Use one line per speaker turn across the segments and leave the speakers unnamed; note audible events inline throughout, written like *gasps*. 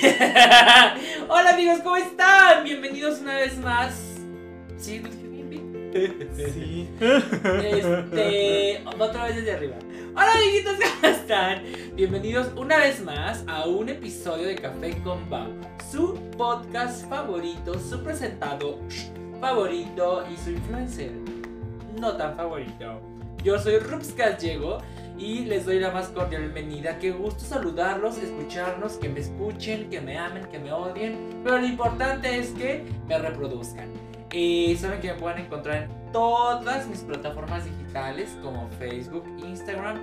*laughs* Hola amigos, ¿cómo están? Bienvenidos una vez más. ¿Sí? ¿Lo dije bien?
Sí.
Este. Otra vez desde arriba. Hola amiguitos, *laughs* ¿cómo están? Bienvenidos una vez más a un episodio de Café con Bao, su podcast favorito, su presentado favorito y su influencer no tan favorito. Yo soy Rups Gallego y les doy la más cordial bienvenida. Qué gusto saludarlos, escucharnos, que me escuchen, que me amen, que me odien. Pero lo importante es que me reproduzcan. Y saben que me pueden encontrar en todas mis plataformas digitales como Facebook, Instagram,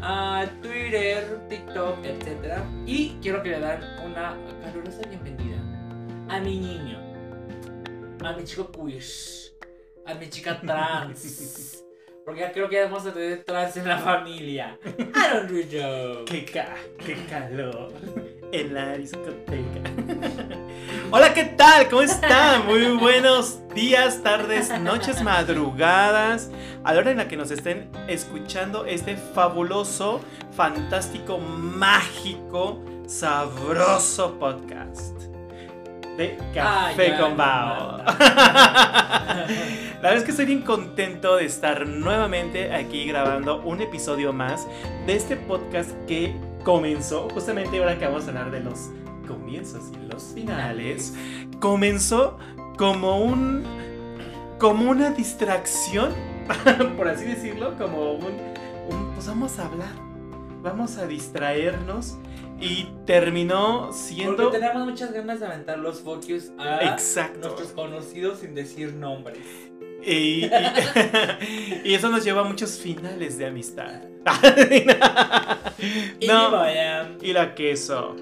ah, Twitter, TikTok, etc. Y quiero que le dan una calurosa bienvenida a mi niño, a mi chico queer, a mi chica trans. *laughs* Porque creo que vamos a tener trans en la familia. Really know.
Qué, ca qué calor en la discoteca. Hola, ¿qué tal? ¿Cómo están? Muy buenos días, tardes, noches, madrugadas. A la hora en la que nos estén escuchando este fabuloso, fantástico, mágico, sabroso podcast de Café
Ay,
con Bao.
no, *laughs*
La verdad es que estoy bien contento de estar nuevamente aquí grabando un episodio más de este podcast que comenzó, justamente ahora que vamos a hablar de los comienzos y los finales, comenzó como un como una distracción, *laughs* por así decirlo, como un, un pues vamos a hablar, vamos a distraernos y terminó siendo
Porque tenemos muchas ganas de aventar los focus a
exacto.
nuestros conocidos sin decir nombres.
Y, y- *laughs* y eso nos lleva a muchos finales de amistad. *laughs* *laughs*
Y
no,
vaya.
y la queso.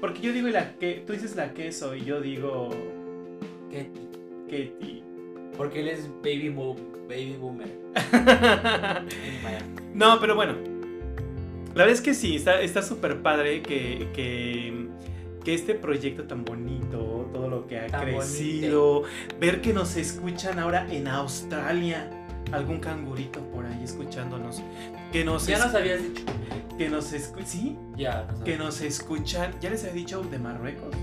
Porque yo digo la que tú dices la queso y yo digo
que-
Katie.
Porque él es baby, boom, baby boomer.
No, pero bueno. La verdad es que sí, está está súper padre que, que, que este proyecto tan bonito, todo lo que ha
Tan
crecido, ver que nos escuchan ahora en Australia, algún cangurito por ahí escuchándonos, que nos,
Ya nos habías dicho.
que nos escu- sí,
Ya, nos
que nos escuchan, ya les había dicho de Marruecos,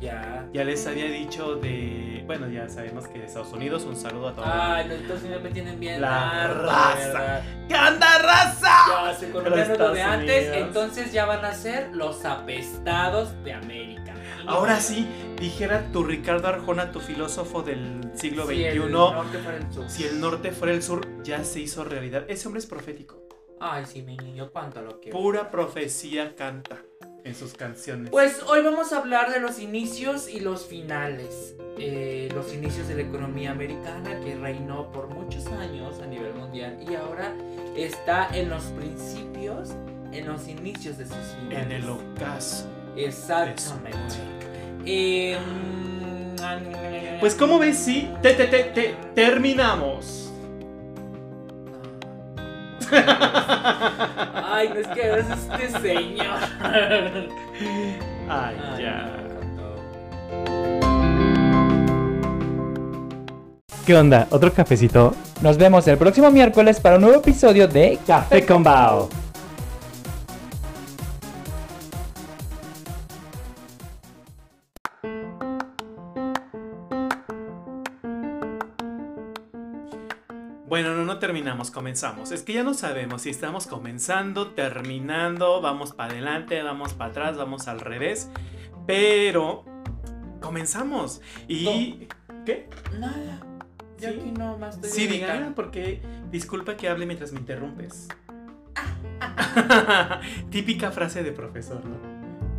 Ya.
ya les había dicho de, bueno, ya sabemos que de Estados Unidos, un saludo a todos.
Ay, los dos siempre me tienen bien.
La raza.
¿verdad?
¿Qué onda, raza?
Ya se lo de
Estados
antes,
Unidos.
entonces ya van a ser los apestados de América.
Ahora sí, dijera tu Ricardo Arjona, tu filósofo del siglo
Si
XXI,
el norte fuera el sur.
si el norte fuera el sur, ya se hizo realidad. Ese hombre es profético.
Ay, sí, mi niño, cuánto lo quiero.
Pura profecía canta en sus canciones.
Pues hoy vamos a hablar de los inicios y los finales. Eh, los inicios de la economía americana que reinó por muchos años a nivel mundial y ahora está en los principios, en los inicios de sus finales.
en el ocaso.
Exactamente. Eh, mm,
Pues como ves, sí, te, te, te, te- terminamos. *laughs*
Ay, no es que eres este señor.
Ay,
Ay,
ya.
¿Qué onda? ¿Otro cafecito? Nos vemos el próximo miércoles para un nuevo episodio de Café con Bao.
Terminamos, comenzamos. Es que ya no sabemos si estamos comenzando, terminando, vamos para adelante, vamos para atrás, vamos al revés. Pero comenzamos. Y... ¿Qué?
Nada. Yo
Sí.
aquí no más estoy
Sí,
dedicando.
diga, porque disculpa que hable mientras me interrumpes. *laughs* Típica frase de profesor, ¿no?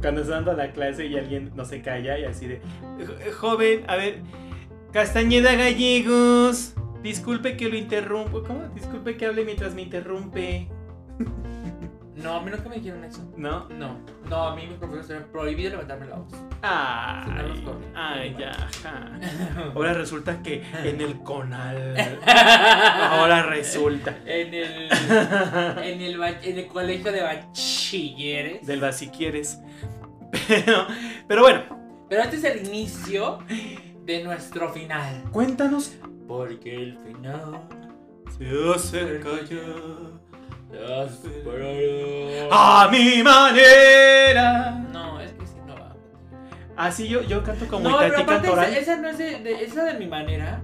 Cuando está dando la clase y alguien no se calla y así de, "Jo- joven, a ver, Castañeda Gallegos, disculpe que lo interrumpo. ¿Cómo? Disculpe que hable mientras me interrumpe.
No, a mí nunca me dijeron eso.
¿No?
No, no, a mí mis profesores me prohibido levantarme la voz. Corre.
ay, ya. *laughs* Ahora resulta que en el conal. *laughs* Ahora resulta.
en el en el, en el colegio de bachilleres.
Del va si quieres. Pero, pero bueno,
Pero este es el inicio de nuestro final.
cuéntanos.
Porque el final
Se acerca ya.
ya superará.
A mi manera.
No, es que si no va.
Ah, sí, yo, yo canto como
no, pero
Itati
aparte
Cantoral.
esa, esa no es de, de- esa de mi manera.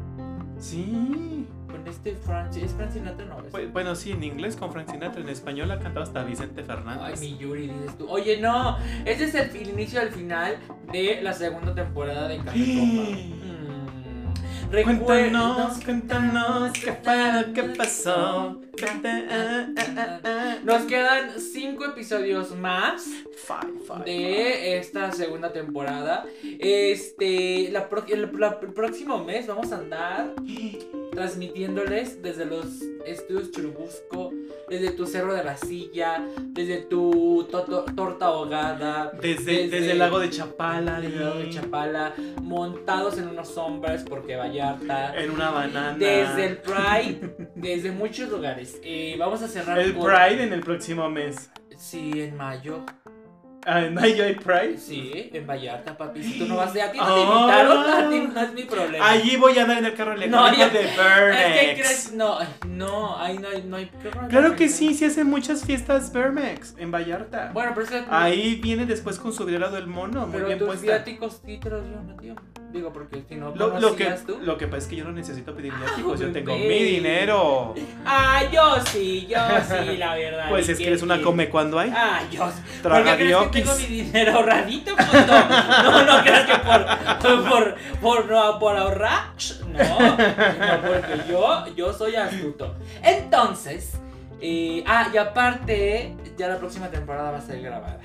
Sí.
Con este Francis, ¿es Francis Sinatra no? Es-
Bu- Bueno, sí, en inglés con Frank Sinatra, en español ha cantado hasta Vicente
Ay,
Fernández.
mi Yuri, dices tú. Oye, no, ese es el, el inicio al final de la segunda temporada de Café *gasps* Comba.
Cuéntanos, cuéntanos qué fue lo que pasó. Ah, ah, ah.
Nos quedan cinco episodios más
Five, five, five.
de esta segunda temporada. Este, la pro- la- el próximo mes vamos a andar *gasps* *gasps* transmitiéndoles desde los estudios Churubusco, desde tu Cerro de la Silla, desde tu to- to- torta ahogada,
Desde,
Desde-
desde el lago de Chapala,
desde el lago de Chapala, montados en unos hombres porque Vallarta.
en una banana.
Desde el Pride, desde muchos lugares. Eh, vamos a cerrar
El
con-
Pride en el próximo mes.
Sí, en mayo.
Ah, ¿En mayo Pride?
Sí, en Vallarta, papi. Si tú no vas de a ti, no te
Ah.
invitaron, a ti no es mi problema.
Allí voy a andar en el carro eléctrico
No, ya-
de
es que
Vermex.
crees, no, no, ahí no hay, no hay.
Claro que sí, sí hacen muchas fiestas Vermex en Vallarta.
Bueno, pero eso
Ahí viene después con su violado del mono, muy
pero
bien
tus
puesta.
viáticos sí te los. Digo, porque si no
Lo, lo que,
tú.
lo que pasa es que yo no necesito pedir viáticos, yo tengo mi dinero.
Ah, yo sí, yo sí, la verdad.
Pues
¿y
es que eres una come cuando hay.
Ah, yo. ¿Por qué
Traga
crees que tengo mi dinero ahorradito, puto? No, no creas que por, por, por, no, por ahorrar. No, no, porque yo, yo soy astuto. Entonces, eh, ah, y aparte, ya la próxima temporada va a ser grabada.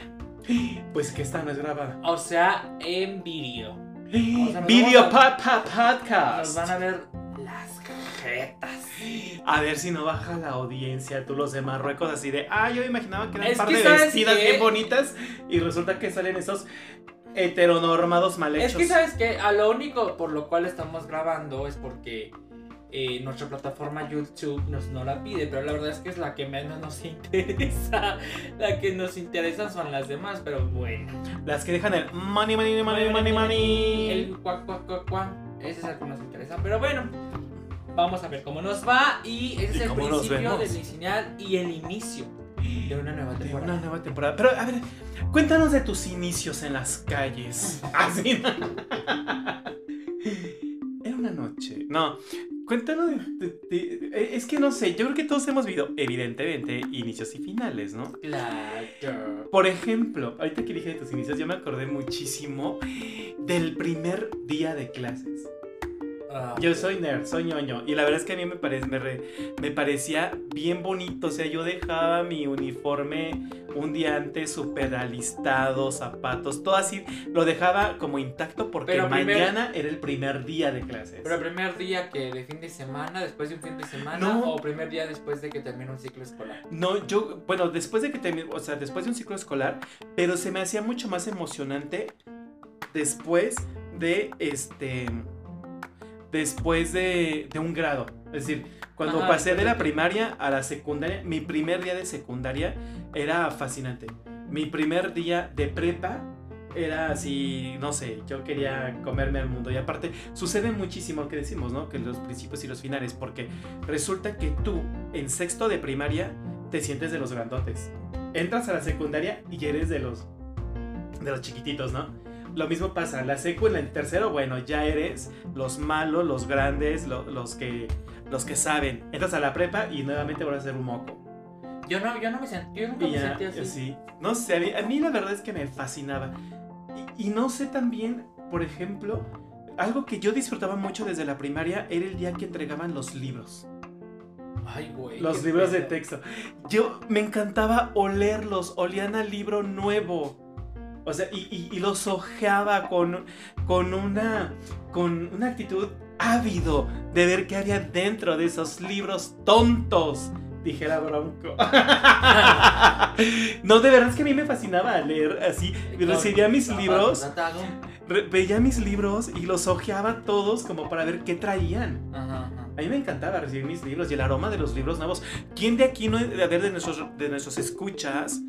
Pues que esta no es grabada.
O sea, en vídeo. Sea, nos
Video pa- pa-
Nos
podcast.
van a ver las jetas.
A ver si no baja la audiencia, tú los de Marruecos así de, ah, yo imaginaba que eran un par de
¿sabes
vestidas
qué?
bien bonitas y resulta que salen esos heteronormados mal hechos.
Es que sabes que a lo único por lo cual estamos grabando es porque eh, nuestra plataforma YouTube nos no la pide, pero la verdad es que es la que menos nos *laughs* interesa. La que nos interesa son las demás, pero bueno.
Las que dejan el money, money, money, money, money.
El cuac, cuac, cuac, cuac, ese es el que nos interesa, pero bueno. Vamos a ver cómo nos va y ese
¿Y
es el principio del inicial y el inicio de una nueva
De
temporada.
una nueva temporada. Pero, a ver, cuéntanos de tus inicios en las calles. *laughs* Así. *laughs* Era una noche. No, cuéntanos de, de- de- eh, Es que no sé, yo creo que todos hemos vivido, evidentemente, inicios y finales, ¿no?
Claro.
Por ejemplo, ahorita que dije de tus inicios, yo me acordé muchísimo del primer día de clases.
Ah,
Yo soy nerd, soy ñoño. Y la verdad es que a mí me, pare- me, re- me parecía bien bonito. O sea, yo dejaba mi uniforme un día antes súper alistado, zapatos, todo así. Lo dejaba como intacto porque
Pero primer-
mañana era el primer día de clases.
Pero el primer día que de fin de semana, después de un fin de semana,
No.
o primer día después de que termine un ciclo escolar.
No, yo, bueno, después de que terminé, o sea, después de un ciclo escolar, pero se me hacía mucho más emocionante después de este. Después de, de un grado. Es decir, cuando
Ajá,
pasé de la primaria a la secundaria, mi primer día de secundaria era fascinante. Mi primer día de prepa era así, no sé, yo quería comerme al mundo. Y aparte, sucede muchísimo que decimos, ¿no? Que los principios y los finales, porque resulta que tú, en sexto de primaria, te sientes de los grandotes. Entras a la secundaria y eres de los, de los chiquititos, ¿no? Lo mismo pasa, la secu, en el tercero, bueno, ya eres los malos, los grandes, lo- los, que, los que saben. Entras a la prepa y nuevamente vuelves a ser un moco.
Yo no, yo no me sentí, yo nunca me
ya,
sentí así.
sí. No sé, a mí, a mí la verdad es que me fascinaba. Y, y no sé también, por ejemplo, algo que yo disfrutaba mucho desde la primaria era el día que entregaban los libros.
Ay, güey.
Los libros de texto. Yo me encantaba olerlos, olían al libro nuevo. O sea, y, y- y los ojeaba con, con, una, con una actitud ávido de ver qué había dentro de esos libros tontos, dijera Bronco. *laughs* no, de verdad es que a mí me fascinaba leer así. Recibía mis libros, veía mis libros y los ojeaba todos como para ver qué traían.
Ajá.
A mí me encantaba recibir mis libros y el aroma de los libros nuevos. ¿Quién de aquí no, a ver, de nuestros, de nuestros escuchas,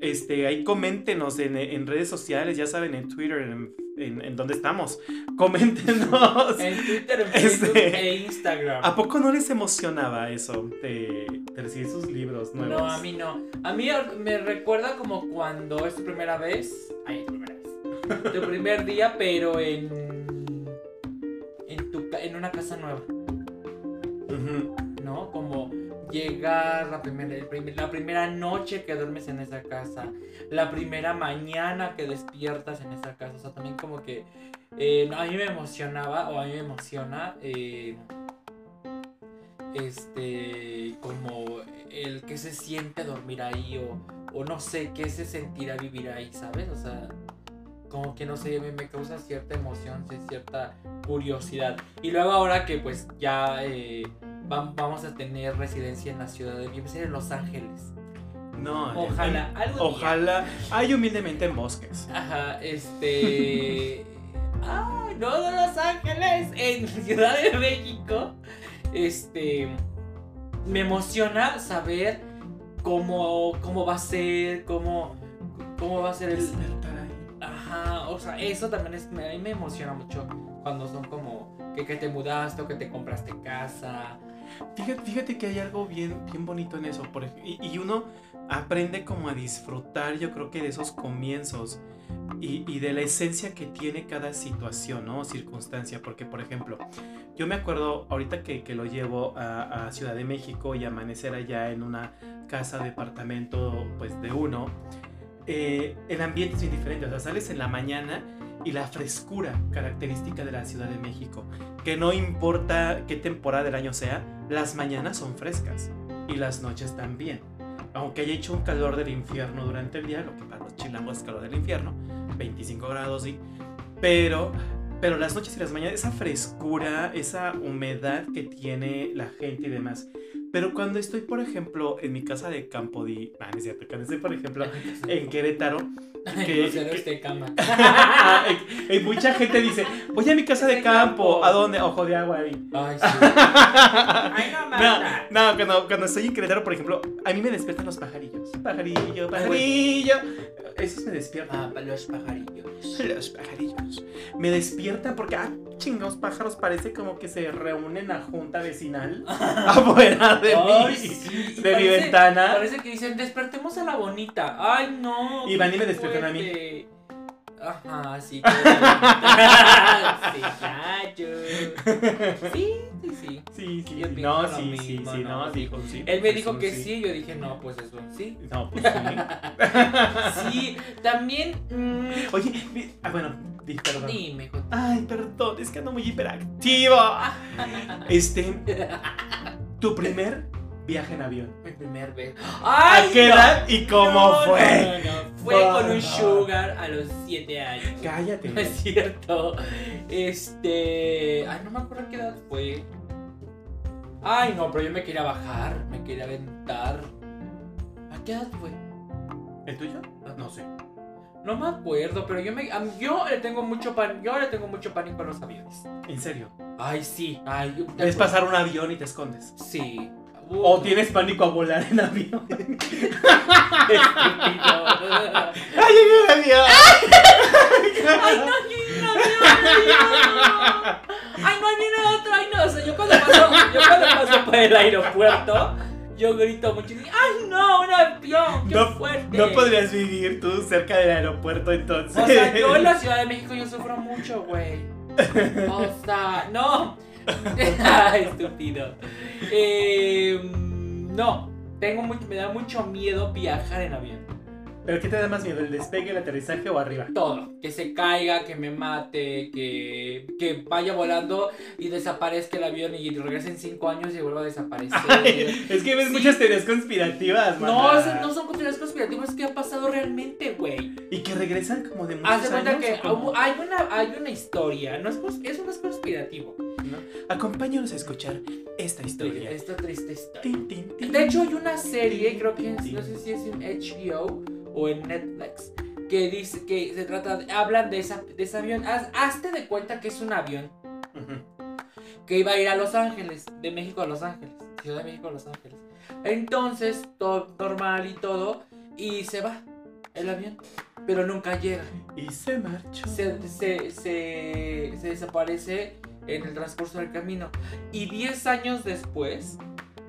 este, ahí coméntenos en, en redes sociales, ya saben, en Twitter, en, en, en donde estamos. *laughs* Coméntenos.
En Twitter, en
Este-
Facebook e Instagram.
¿A poco no les emocionaba eso de, de recibir sus libros nuevos?
No, a mí no. A mí me recuerda como cuando es tu primera vez. Ay, tu primera vez. tu primer día, pero en. En, tu, en una casa nueva. ¿no? Como llegar la primera, la primera noche que duermes en esa casa, la primera mañana que despiertas en esa casa. O sea, también como que eh, a mí me emocionaba, o a mí me emociona, eh, este, como el que se siente dormir ahí, o, o no sé, qué se sentirá vivir ahí, ¿sabes? O sea, como que no sé, me, me causa cierta emoción, cierta curiosidad. Y luego ahora que pues ya eh, vam- vamos a tener residencia en la ciudad de Vive en Los Ángeles.
No,
Ojalá, algún día.
Ojalá. Hay humildemente en bosques.
Ajá, este. *laughs* ¡Ay, no de Los Ángeles! En Ciudad de México. Este. Me emociona saber cómo, cómo va a ser, cómo, cómo va a ser el. Ajá, o sea, eso también es, me- a mí me emociona mucho cuando son como que, que te mudaste o que te compraste casa.
Fíjate, fíjate que hay algo bien, bien bonito en eso. Por y, y uno aprende como a disfrutar, yo creo que de esos comienzos y, y de la esencia que tiene cada situación, ¿no? O circunstancia. Porque, por ejemplo, yo me acuerdo ahorita que, que lo llevo a, a Ciudad de México y amanecer allá en una casa, departamento, pues de uno. Eh, el ambiente es bien diferente. O sea, sales en la mañana y la frescura característica de la Ciudad de México que no importa qué temporada del año sea, las mañanas son frescas y las noches también. Aunque haya hecho un calor del infierno durante el día, lo que para los chilangos es calor del infierno, 25 grados, sí. Pero, pero las noches y las mañanas, esa frescura, esa humedad que tiene la gente y demás. Pero cuando estoy, por ejemplo, en mi casa de campo de... Ah, no es cierto, cuando estoy, por ejemplo, *laughs* en Querétaro, que-
no sé, no
que-
cama.
y, *laughs* y mucha gente dice, voy a mi casa de campo, ¿a dónde? Ojo de agua ahí.
Ay, *laughs* sí. Ay, no,
No,
manda.
no, cuando, cuando estoy en Querétaro, por ejemplo, a mí me despiertan los pajarillos. Pajarillo, pajarillo. Esos me despiertan.
Ah, los pajarillos. *laughs*
Los pajarillos. Me despiertan porque, ah, chingados pájaros, parece como que se reúnen a junta vecinal *laughs* afuera de
Ay,
mi,
sí, y
de mi ventana.
Parece que dicen, despertemos a la bonita. Ay, no.
Y van y me despiertan a mí.
Ajá, sí. bonita. sí, yo. Sí, sí, sí.
Sí, sí,
Yo
sí. No, sí, sí,
mismo,
sí,
no,
no,
sí.
dijo sí.
Él me
pues
dijo que sí, yo dije, no, pues es un sí. *laughs*
No, pues sí. *laughs*
Sí, también. mm,
Oye, ah, bueno, perdón.
dime.
Ay, perdón, es que ando muy hiperactivo. *laughs* Este, tu primer viaje en avión.
Mi primer vez.
¿A
¡Ay!
qué
no!
edad y cómo
No,
fue?
no, no, no. Fue con un sugar a los 7 años.
Cállate.
No es cierto. Este. Ay, no me acuerdo qué edad fue. Ay, no, pero yo me quería bajar, me quería aventar. ¿A qué edad fue?
¿El tuyo? No sé.
No me acuerdo, pero yo me. a Yo le tengo mucho pan. Yo le tengo mucho pánico a los aviones.
En serio.
Ay, sí. Ay, yo-
Ves pasar un avión y te escondes.
Sí.
O tienes pánico a volar en avión. *laughs* ¡Ay, en el avión!
Ay, no, viene un avión. Ay, no, viene otro. Ay, no. O sea, yo cuando paso, yo cuando paso por el aeropuerto, yo grito mucho. y digo, Ay, no, un avión. Qué
No-
fuerte.
No podrías vivir tú cerca del aeropuerto entonces.
O sea, yo en la *laughs* Ciudad de México yo sufro mucho, güey. O sea, no. *laughs* Estúpido. Eh, no, tengo mucho, me da mucho miedo viajar en avión.
¿Pero qué te da más miedo? ¿El despegue, el aterrizaje o arriba?
Todo. Que se caiga, que me mate, que, que vaya volando y desaparezca el avión y regrese en cinco años y vuelva a desaparecer. *laughs*
Ay, es que ves
Sí.
muchas teorías conspirativas,
No,
mana.
esas no son teorías conspirativas, es que ha pasado realmente, güey.
Y que regresan como de muchos
Haz de cuenta que hay una, hay una historia, no es, eso no es conspirativo.
¿No? Acompáñanos a escuchar esta historia.
Esta triste historia.
Tin, tin, tin.
De hecho, hay una serie, creo que es- no sé si es en HBO o en Netflix, que dice que se trata, de- hablan de, esa, de ese avión. Haz- hazte de cuenta que es un avión que iba a ir a Los Ángeles, de México a Los Ángeles, Ciudad de México a Los Ángeles. Entonces, todo normal y todo, y se va el avión, pero nunca llega.
Y se marchó.
Se, se, se, se desaparece en el transcurso del camino. Y 10 años después,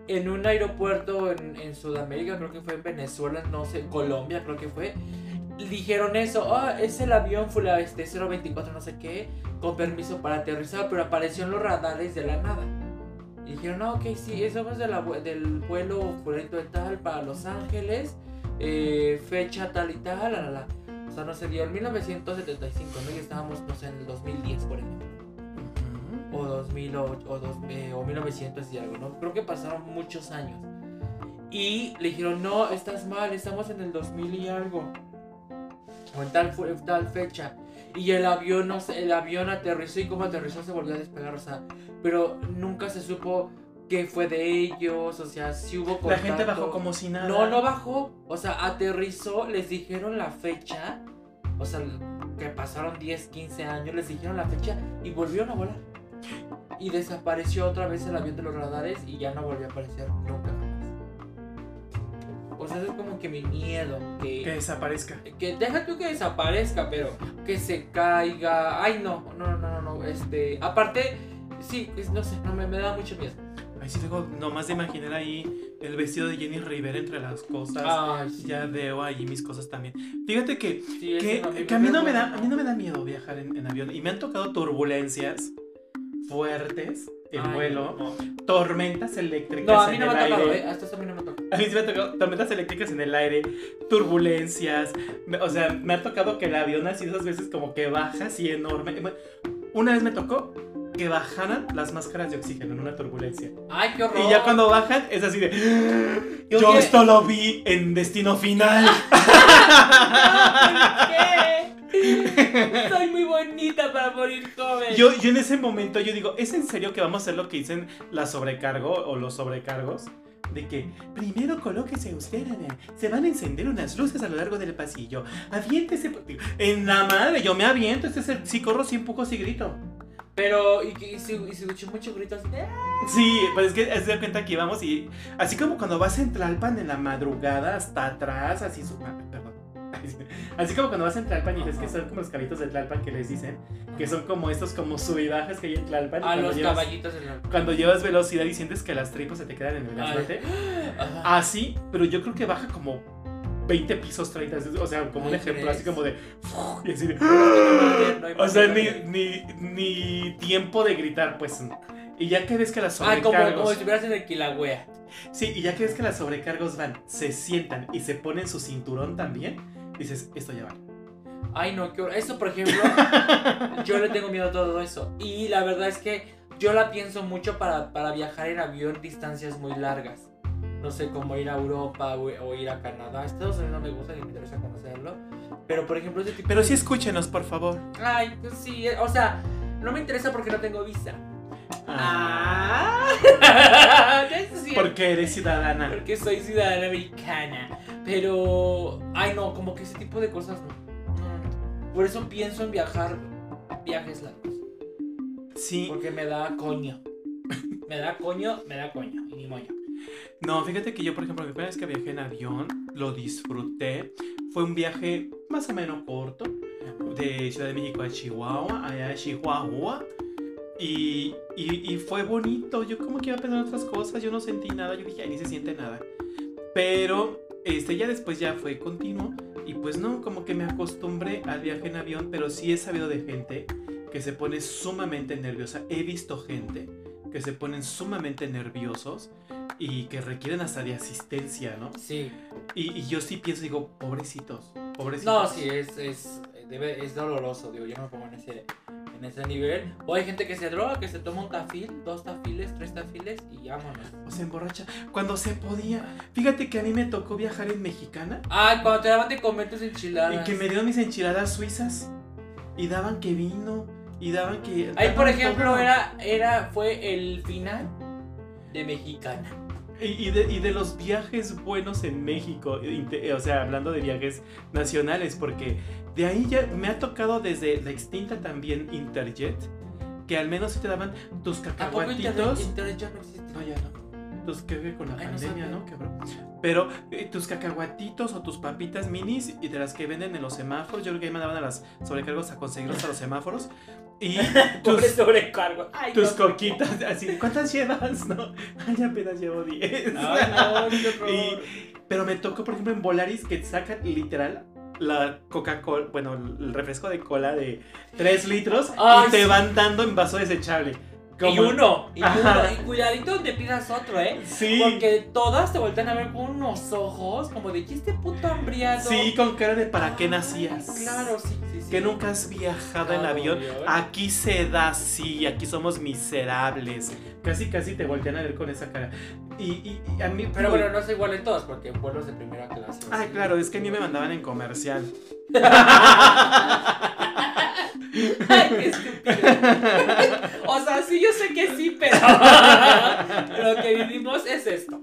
en un aeropuerto en, Sudamérica, creo que fue en Venezuela, no sé, Colombia creo que fue, dijeron eso, ah, es el avión fue la este 024 no sé qué, con permiso para aterrizar, pero apareció en los radares de la nada. Y dijeron, no, ok, sí, es de del vuelo fulanito de tal para Los Ángeles, eh, fecha tal y tal, la, la, la. O sea, no se dio en 1975, ¿no? Y estábamos, no sé, en el 2010, por ejemplo. O 2008, o, dos, eh, o 1900 y algo, ¿no? Creo que pasaron muchos años. Y le dijeron, no, estás mal, estamos en el 2000 y algo. O en tal, tal fecha. Y el avión, no sé, el avión aterrizó y como aterrizó se volvió a despegar, o sea, pero nunca se supo qué fue de ellos, o sea, si hubo
La gente
contacto.
bajó como si nada.
No, no bajó. O sea, aterrizó, les dijeron la fecha. O sea, que pasaron 10, 15 años, les dijeron la fecha y volvieron a volar. Y desapareció otra vez el avión de los radares y ya no volvió a aparecer nunca jamás. O sea, eso es como que mi miedo. Que,
Que desaparezca.
que deja tú que desaparezca, pero que se caiga. Ay, no, no, no, no, no. Este, aparte, sí, es- no sé, no me, me da mucho miedo.
Ahí sí luego nomás de imaginar ahí el vestido de Jenny Rivera entre las cosas.
Ay, sí.
Ya veo ahí mis cosas también. Fíjate que,
Sí,
que,
no,
que a mí no me da, a mí no me da miedo viajar en, en avión. Y me han tocado turbulencias fuertes en
Ay,
vuelo,
no.
tormentas eléctricas
No, a mí
en
me
el
ha tocado,
aire.
¿eh? Hasta eso a mí no me tocado.
A mí sí me ha tocado tormentas eléctricas en el aire, turbulencias. me- O sea, me ha tocado que el avión así esas veces como que baja así enorme. Una vez me tocó que bajaran las máscaras de oxígeno en una turbulencia.
Ay, qué horror.
Y ya cuando bajan es así de...
Yo
esto lo vi en Destino Final. *laughs*
¿Qué? Soy muy bonita para morir joven.
Yo, yo en ese momento yo digo, ¿es en serio que vamos a hacer lo que dicen la sobrecargo o los sobrecargos? De que primero colóquese usted, se van a encender unas luces a lo largo del pasillo. Aviéntese. por-". En la madre, yo me aviento. Este es el, si corro, si empujo, si grito.
Pero, y, y si, y si escucho muchos gritos "Ah".
Sí, pues es que se da cuenta que íbamos y así como cuando vas en Tlalpan en la madrugada hasta atrás, así su... ah, Perdón. *laughs* Así como cuando vas en Tlalpan y ves que son como los caballitos de Tlalpan que les dicen, que son como estos como sub y bajas que hay en Tlalpan. y
A
cuando
los
llevas-
caballitos en la...
Cuando llevas velocidad y sientes que las tripas se te quedan en el. *gasps*
Ajá.
Así, pero yo creo que baja como 20 pisos 30. O sea, como un ejemplo,
¿crees?
así como de. *laughs* Y así de. *gasps* O sea, ni, ni, ni tiempo de gritar, pues. Y ya que ves que las
Ah, como,
sobrecargos.
como si estuvieras en el Kilauea.
Sí, y ya que ves que las sobrecargos van, se sientan y se ponen su cinturón también, dices, esto ya va.
Ay, no, qué horror. Eso, por ejemplo, *laughs* yo le tengo miedo a todo eso. Y la verdad es que yo la pienso mucho para, para viajar en avión distancias muy largas. No sé, como ir a Europa o, o ir a Canadá. Estados Unidos no me gusta ni me interesa conocerlo. Pero, por ejemplo, ese tipo
Pero
de-
sí escúchenos, por favor.
Ay, pues sí, eh, o sea, no me interesa porque no tengo visa.
Ah, *laughs*
Ah,
porque eres ciudadana.
porque soy ciudadana americana. Pero, ay no, como que ese tipo de cosas no. Por eso pienso en viajar viajes largos.
Sí,
Porque me da coño. Me da coño, me da coño. Y ni moño.
No, fíjate que yo, por ejemplo, la primera vez que viajé en avión, lo disfruté. Fue un viaje más o menos corto, de Ciudad de México a Chihuahua, allá a Chihuahua. Y, y, y fue bonito. Yo como que iba a pensar en otras cosas, yo no sentí nada. Yo dije, ay, ni se siente nada. Pero este, ya después ya fue continuo. Y pues no, como que me acostumbré al viaje en avión, pero sí he sabido de gente que se pone sumamente nerviosa. He visto gente que se ponen sumamente nerviosos y que requieren hasta de asistencia, ¿no?
Sí.
Y, y yo sí pienso, digo, pobrecitos, pobrecitos.
No, sí, es, es, debe, es doloroso. Digo, yo no me pongo en ese, en ese nivel. O hay gente que se droga, que se toma un tafil, dos tafiles, tres tafiles y vámonos.
O se emborracha. Cuando se podía. Fíjate que a mí me tocó viajar en Mexicana
Ah, cuando te daban de comer tus enchiladas.
y que me dieron mis enchiladas suizas y daban que vino y daban que.
Ahí, por
daban
ejemplo,
todo.
era, era, fue el final de Mexicana.
Y, de, y de los viajes buenos en México, o sea, hablando de viajes nacionales, porque de ahí ya me ha tocado desde la extinta también Interjet, que al menos sí te daban tus cacahuatitos.
internet ya no existe.
No, ya no. Tus creo que con la
Ay, no
pandemia,
sabía.
¿no? Quebró. Pero eh, tus cacahuatitos o tus papitas minis y de las que venden en los semáforos, yo creo que ahí mandaban a las sobrecargos a conseguirlos a los semáforos. Y *laughs* tus,
sobrecargo. Ay,
tus
no.
coquitas, *laughs* así, ¿cuántas llevas? No, *laughs* ay, apenas llevo 10.
Ay, no, horror.
Y- pero me tocó, por ejemplo, en Volaris que sacan literal la Coca-Cola, bueno, el refresco de cola de 3 litros
Ay,
y te
sí.
van dando en vaso desechable.
Y uno, y
Ajá.
uno, y cuidadito donde pidas otro, ¿eh?
Sí.
Porque todas te voltean a ver con unos ojos como de que este puto hambriado.
Sí, con cara de para qué nacías.
Claro, sí.
Que nunca has viajado en avión. Aquí se da así, aquí somos miserables. Casi, casi te voltean a ver con esa cara. Y, y- y a mí.
Pero bueno, no es igual en todos, porque vuelos de primera clase.
Ay,
sí.
claro, es que a mí me mandaban en comercial. *laughs*
Ay, qué estúpido. *laughs* O sea, sí, yo sé que sí, pero *laughs* lo que vivimos es esto.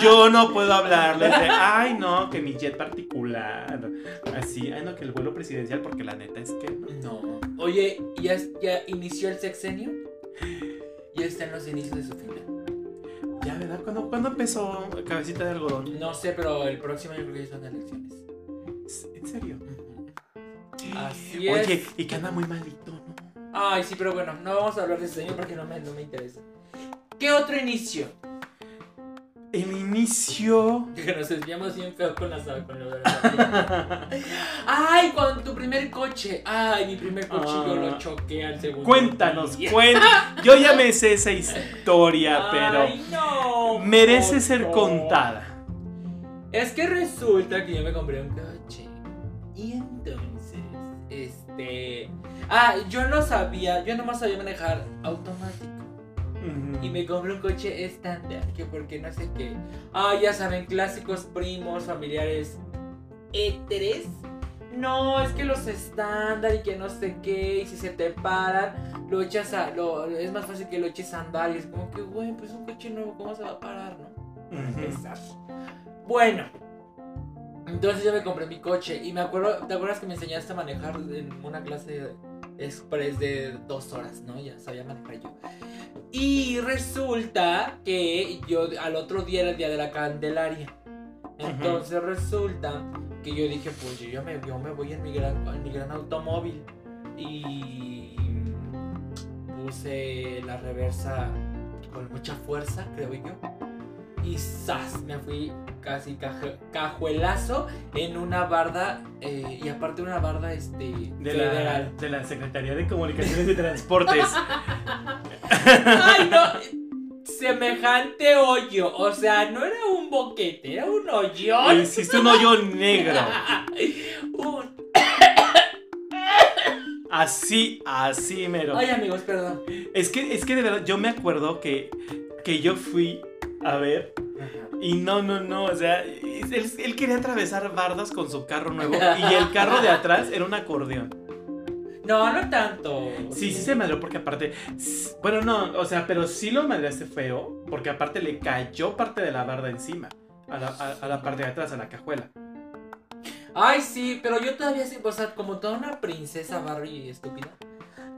Yo no puedo hablarles de, ay, no, que mi jet particular. Así, ay, no, que el vuelo presidencial, porque la neta es que no.
No. Oye, ¿ya, ya inició el sexenio? Ya está en los inicios de su final.
Ya, ¿verdad? ¿Cuándo, cuándo empezó Cabecita de Algodón?
No sé, pero el próximo año creo que son elecciones.
¿En serio?
Así
Oye,
es.
y que anda muy malito.
Ay, sí, pero bueno, no vamos a hablar de ese año porque no me, no me interesa. ¿Qué otro inicio?
El inicio.
Que nos desviamos bien feo con la con *laughs* Ay, con tu primer coche. Ay, mi primer coche yo lo
Ah.
choqué al segundo.
Cuéntanos, cuéntanos. Yo ya me sé esa historia, pero
Ay, no.
merece ser contada.
Es que resulta que yo me compré un coche. Y entonces, este. Ah, yo no sabía, yo nomás sabía manejar automático. Y me compré un coche estándar, que porque no sé qué. Ah, ya saben, clásicos primos, familiares éteres. No, es que los estándar y que no sé qué, y si se te paran, lo echas a. Lo, es más fácil que lo eches a andar. Y es como que, güey, pues un coche nuevo, ¿cómo se va a parar, no? Empezar. Bueno, entonces yo me compré mi coche y me acuerdo, ¿te acuerdas que me enseñaste a manejar en una clase express de dos horas, no? Ya sabía manejar yo. Y resulta que yo al otro día era el día de la Candelaria. Entonces resulta que yo dije, pues yo, ya me, yo me voy en mi, gran, en mi gran automóvil. Y puse la reversa con mucha fuerza, creo yo. Y ¡zas! Me fui casi caje- cajuelazo en una barda. eh, y aparte una barda este,
De la, de la Secretaría de Comunicaciones y Transportes. *laughs*
¡Ay, no! Semejante hoyo. O sea, no era un boquete, era un hoyón.
Hiciste un hoyo negro. *laughs*
Un-
Así, así mero.
Ay, amigos, perdón.
Es que, es que de verdad, yo me acuerdo que, que yo fui a ver y no, no, no, o sea, él, él quería atravesar bardas con su carro nuevo y el carro de atrás era un acordeón.
No, no tanto.
Sí, sí se madreó porque aparte, bueno, no, o sea, pero sí lo madreaste feo porque aparte le cayó parte de la barda encima, a la, a- a la parte de atrás, a la cajuela.
Ay, sí, pero yo todavía sí, o sea, como toda una princesa Barbie estúpida.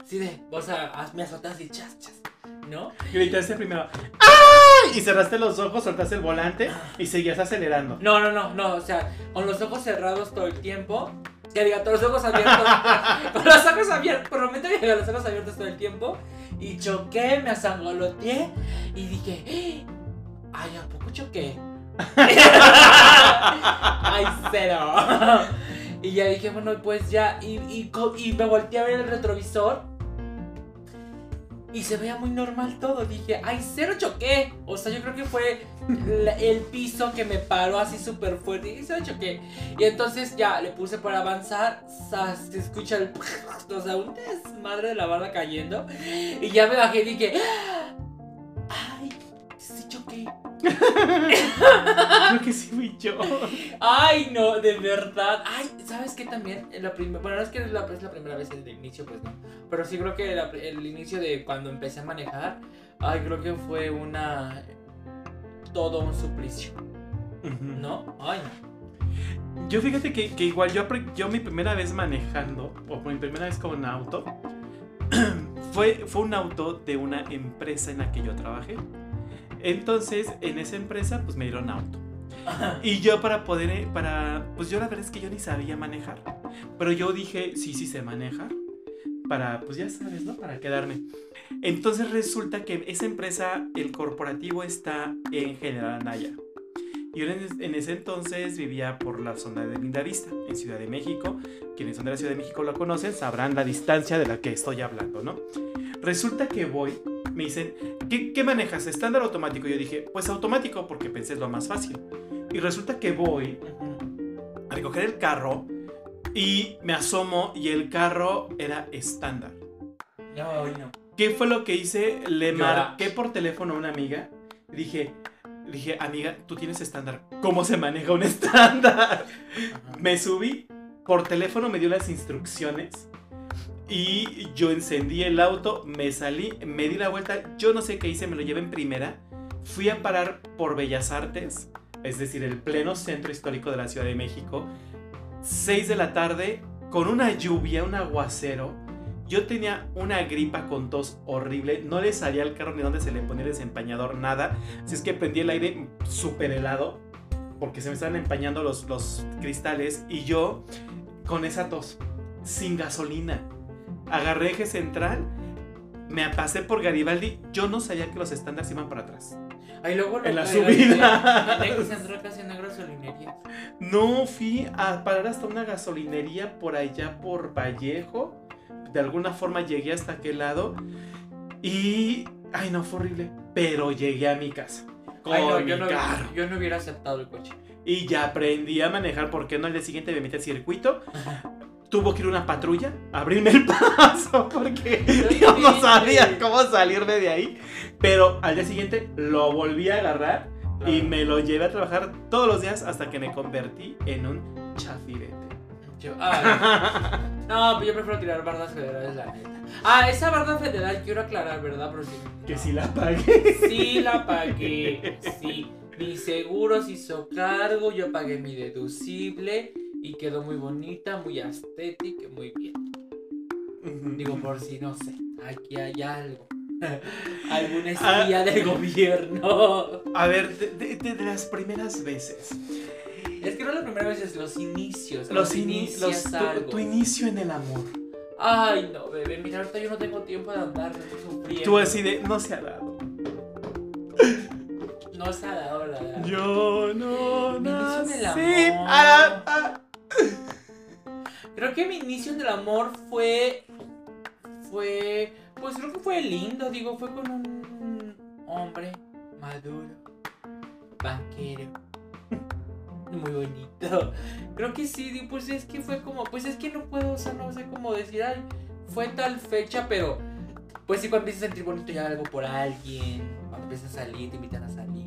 Sí, de, o sea, me azotas así, chas, chas, ¿no?
Gritaste primero, ¡ay! Y cerraste los ojos, soltaste el volante y seguías acelerando.
No, no, no, no, o sea, con los ojos cerrados todo el tiempo. Que diga, con los ojos abiertos. *laughs* con los ojos abiertos, momento que diga, los ojos abiertos todo el tiempo. Y choqué, me azangoloteé y dije, ay, ¿a poco choqué? *laughs* ay, cero. *laughs* y ya dije, bueno, pues ya. Y, y me volteé a ver el retrovisor. Y se veía muy normal todo. Dije, ay, cero choqué. O sea, yo creo que fue el piso que me paró así súper fuerte. Y cero choqué. Y entonces ya le puse para avanzar. Se escucha el. *laughs* O sea, un desmadre de la barra cayendo. Y ya me bajé y dije.
Creo que sí fui yo.
Ay, no, de verdad. Ay, ¿sabes qué también? En La prim- bueno, no es que es la, es la primera vez desde el inicio, pues no. Pero sí creo que la- el inicio de cuando empecé a manejar, ay, creo que fue una. Todo un suplicio, ¿no? Ay, no.
Yo fíjate que, que igual yo, yo mi primera vez manejando, o mi primera vez con un auto, *clears throat* fue, fue un auto de una empresa en la que yo trabajé. Entonces, en esa empresa, pues me dieron auto. Y yo para poder, eh, para, pues yo la verdad es que yo ni sabía manejar. Pero yo dije, sí, sí sé manejar. Para, pues ya sabes, ¿no? Para quedarme. Entonces resulta que esa empresa, el corporativo está en General Anaya. Y yo en, en ese entonces vivía por la zona de Lindavista, en Ciudad de México. Quienes son de la Ciudad de México lo conocen, sabrán la distancia de la que estoy hablando, ¿no? Resulta que voy, me dicen, ¿qué, qué manejas? ¿Estándar o automático? Yo dije, pues automático porque pensé es lo más fácil. Y resulta que voy a recoger el carro y me asomo y el carro era estándar.
No, no.
¿Qué fue lo que hice? Le marqué por teléfono a una amiga. y Dije, dije, amiga, tú tienes estándar. ¿Cómo se maneja un *laughs* estándar?
Ajá.
Me subí, por teléfono me dio las instrucciones. Y yo encendí el auto, me salí, me di la vuelta. Yo no sé qué hice, me lo llevé en primera. Fui a parar por Bellas Artes, es decir, el pleno centro histórico de la Ciudad de México. 6 de la tarde, con una lluvia, un aguacero. Yo tenía una gripa con tos horrible. No le salía al carro ni donde se le ponía el desempañador, nada. Así es que prendí el aire súper helado. Porque se me estaban empañando los, los cristales. Y yo, con esa tos, sin gasolina, agarré eje central. Me pasé por Garibaldi. Yo no sabía que los estándares iban para atrás.
Ay, luego
En la subida.
casi gasolinería.
No fui a parar hasta una gasolinería por allá por Vallejo. De alguna forma llegué hasta aquel lado. Y. Ay, no, fue horrible. Pero llegué a mi casa. Con
Ay, no,
mi
yo no,
carro.
yo no hubiera aceptado el coche.
Y ya aprendí a manejar. porque no? Al día siguiente me metí al circuito. Tuvo que ir una patrulla a abrirme el *laughs* paso. Porque *laughs* yo no sabía cómo salirme de ahí. Pero al día siguiente lo volví a agarrar. Y me lo llevé a trabajar todos los días hasta que me convertí en un chafirete.
Yo- ay. *laughs* No, pero yo prefiero tirar bardas federales, la neta. Ah, esa barda federal quiero aclarar, ¿verdad? Pero sí.
Que si la pagué.
Sí la pagué. Sí. Mi seguro se hizo cargo, yo pagué mi deducible y quedó muy bonita, muy estética, muy bien. Digo, por si no sé, aquí hay algo. *laughs* Alguna espía
Ah.
del gobierno.
A ver, de, de- de- de las primeras veces.
Es que no la primera vez, es los inicios.
Los
Los
ini-
inicias
los- tu, inicio en el amor.
Ay, no, bebé, mira, ahorita yo no tengo tiempo de andar sufriendo.
Tú así de, no se ha dado.
No se ha dado, la verdad.
Yo no
Mi inicio en el
nací
amor.
para- ah.
Creo que mi inicio en el amor fue. Fue. Pues creo que fue lindo, digo, fue con un hombre maduro, banquero, *laughs* muy bonito. Creo que sí, pues es que fue como. Pues es que no puedo, o sea, no sé cómo decir, ay, fue tal fecha, pero. Pues sí, cuando empiezas a sentir bonito ya algo por alguien, cuando empiezas a salir, te invitan a salir.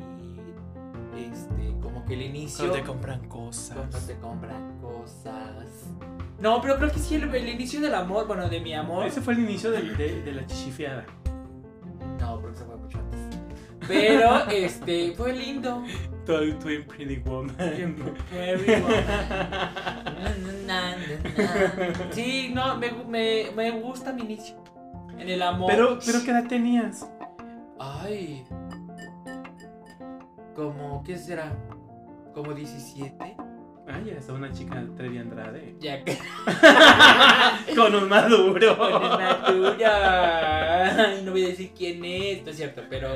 Este, como que el inicio.
Cuando te compran cosas.
Cuando te compran cosas. No, pero creo que sí, el, el inicio del amor, bueno, de mi amor.
Ese fue el inicio de, de la chichifiada.
No, porque se fue mucho antes. Pero, este, fue lindo.
Tú en Pretty Woman. *laughs* *laughs*
Sí, no, me, me, me gusta mi inicio. En el amor.
Pero, pero ¿qué edad tenías?
Ay. Como, ¿qué será? ¿Como 17?
Ay, ya está una chica Trevi Andrade.
Ya que. *laughs*
Con un maduro.
Con una tuya. Ay, No voy a decir quién es, no es cierto, pero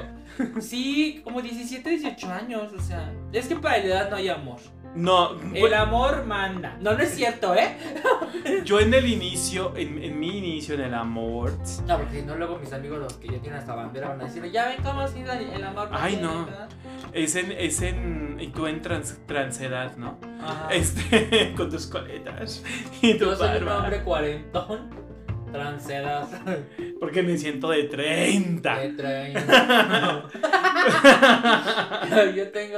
sí, como 17, 18 años, o sea, es que para la edad no hay amor.
No,
El amor manda. No, no es cierto, ¿eh? *laughs*
yo en el inicio, en, en mi inicio en el amor.
No, porque si no, luego mis amigos, los que ya tienen hasta bandera, van a decir, ya ven cómo así el amor.
Ay,
tiene,
no.
¿verdad?".
Es en, es en, y tú en trans, transedad, ¿no?
Ajá.
Este, *laughs* con tus coletas *laughs* y tu
Yo soy un hombre cuarentón, transedad,
Porque me siento de 30.
de 30. *laughs* yo tengo.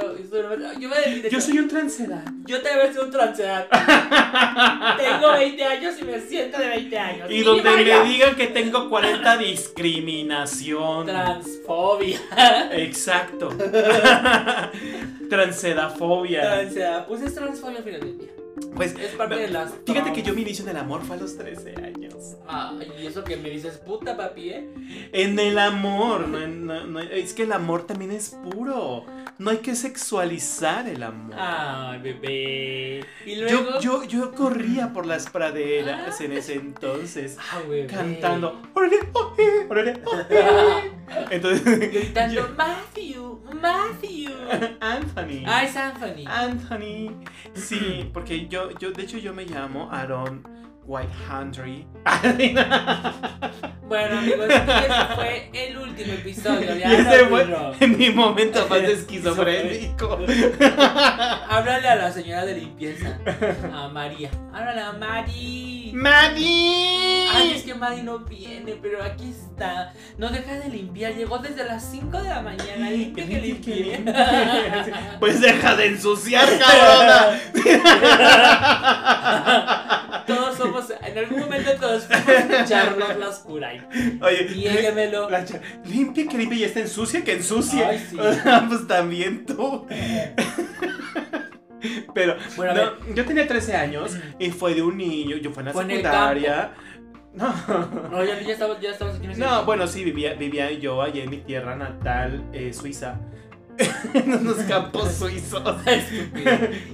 Yo, a decir,
Yo soy un transedad.
Yo te veo un transedad. Tengo 20 años y me siento de 20 años.
Y donde me digan que tengo 40, discriminación.
Transfobia.
Exacto. *laughs* Transedafobia.
Transedad. Pues es transfobia al final del día.
Pues
Es parte de las.
fíjate que yo mi inicio en el amor fue a los 13 años.
Ay, y eso que me dices puta, papi, ¿eh?
En el amor, no, en- no- no- es que el amor también es puro. No hay que sexualizar el amor.
Ay, bebé. Y luego.
Yo, yo, yo corría por las praderas en ese entonces,
Ah, bebé.
cantando. "Órale, oje, órale, oje". *laughs* Entonces,
Gritando, Matthew, Matthew. *laughs*
Anthony.
Ah, es Anthony.
Anthony. Sí, porque yo, yo, de hecho, yo me llamo Aaron White Hundry. *laughs*
Bueno, amigos, ese fue el último episodio de *laughs*
Y ese fue en mi momento más *laughs* esquizofrénico.
Háblale a la señora de limpieza, a María. Háblale a Mari.
¡Madi!
Ay, es que Mari no viene, pero aquí está. No deja de limpiar. Llegó desde las 5 de la mañana. Limpia que limpie.
Pues deja de ensuciar, cabrona.
Todos somos, en algún momento todos fuimos Charlotte la oscura.
Oye,
Niéguemelo.
limpia que limpia y está ensucia que ensucie.
Ay, sí. *laughs*
pues también tú. *laughs* Pero
Bueno,
no, yo tenía 13 años y fue de un niño, yo fue en la
Fue en el
secundaria. No.
No, ya, ya estamos, ya estamos aquí en
No, bueno, sí, vivía, vivía yo allá en mi tierra natal, eh, Suiza. En unos campos suizos.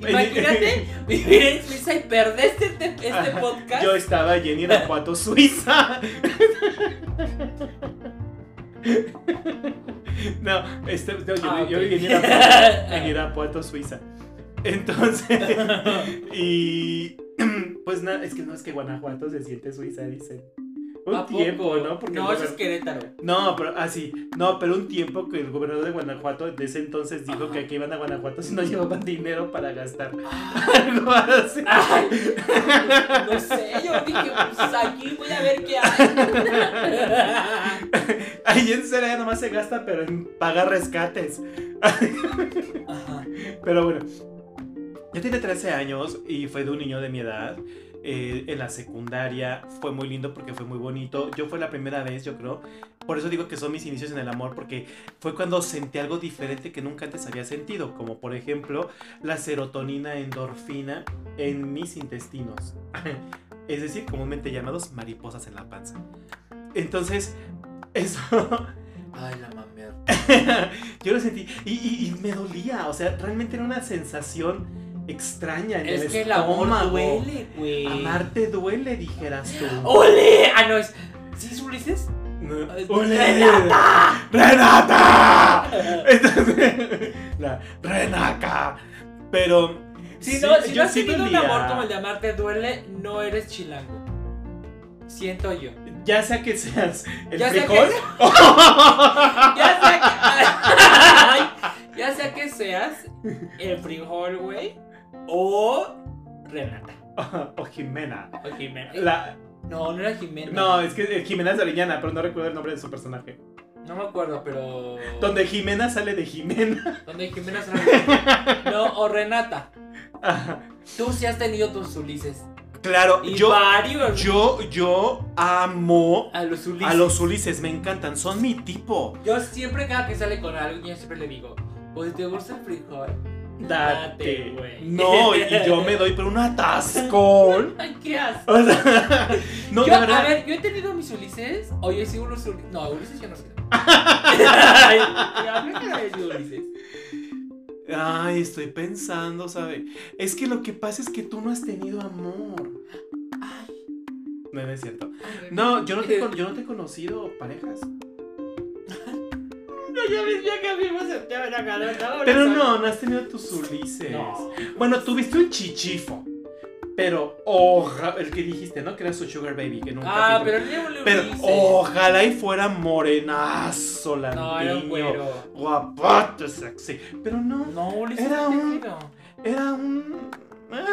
Imagínate vivir en Suiza y perderte este, este
Ajá.
podcast.
Yo estaba allí en Irapuato, Suiza. *laughs* no, este, no, yo,
Ah,
yo
ok.
viví en Irapuato, en Irapuato, Suiza. Entonces, *laughs* y *clears throat* pues nada, es que no es que Guanajuato se siente Suiza, dicen. Un tiempo, ¿no? Porque
no, eso es Querétaro.
No, pero así, no, pero un tiempo que el gobernador de Guanajuato de ese entonces dijo
Ajá.
que aquí iban a Guanajuato si no llevaban dinero para gastar. Algo así.
Ay, *laughs* no sé, yo dije, pues aquí voy a ver qué hay. *laughs*
Ahí en Celaya nomás se gasta, pero en pagar rescates.
Ajá.
Pero bueno, yo tenía 13 años y fue de un niño de mi edad. Eh, en la secundaria fue muy lindo porque fue muy bonito. Yo fue la primera vez, yo creo. Por eso digo que son mis inicios en el amor, porque fue cuando sentí algo diferente que nunca antes había sentido, como por ejemplo la serotonina endorfina en mis intestinos. *laughs* Es decir, comúnmente llamados mariposas en la panza. Entonces, eso *laughs*
Ay, la mamer. *laughs*
yo lo sentí y- y me dolía, o sea, realmente era una sensación extraña en
Es
el
que el amor
estómago.
duele, güey.
Amarte duele, dijeras tú.
¡Ole! Ah, no, es. ¿Sí es Ulises?
No.
Es-
¡Ole!
¡Renata!
¡Renata! *laughs* Entonces, la Renaca. Pero
Si
sí,
no, si no has
sí
tenido un amor como el de amarte duele, no eres chilango. Siento yo.
Ya sea que seas el
Ya sea
frijol. *laughs*
Ya sea que. *laughs* Ya sea que seas el frijol, güey. O Renata. *laughs*
o Jimena.
O Jimena.
La,
No, no era Jimena.
no, es que eh, Jimena es de Orellana, pero no recuerdo el nombre de su personaje.
No me acuerdo, pero.
Donde Jimena sale de Jimena.
Donde Jimena se No, o Renata.
Ajá.
Tú sí has tenido tus Ulises.
Claro,
Y
yo,
varios.
yo, yo amo
A los Ulises.
a los Ulises, me encantan, son mi tipo.
Yo siempre, cada que sale con alguien, yo siempre le digo: Pues te gusta el frijol.
Date.
güey.
No, y yo me doy por un atascón. *laughs*
Ay, qué asco.
O sea, *laughs* no,
yo,
de verdad.
A ver, yo he tenido mis Ulises. O yo he sido unos Ulises. No, Ulises ya no sé. *laughs* Ay, Ulises.
Ay, estoy pensando, ¿sabe? Es que lo que pasa es que tú no has tenido amor.
Ay,
No, no es cierto. No, yo no te, yo no te he conocido parejas.
No, yo decía que a mí me sentía en la ahora
Pero no, no has tenido tus Ulises.
No.
Bueno, tuviste un chichifo. Pero, ojalá, el que dijiste, ¿no? Que era su sugar baby, que nunca
Ah,
te-
pero no
Pero ojalá y fuera morenazo la
No, era un güero.
Guapote, sexy. Pero no,
No, Ulises.
Era un- era un... ah,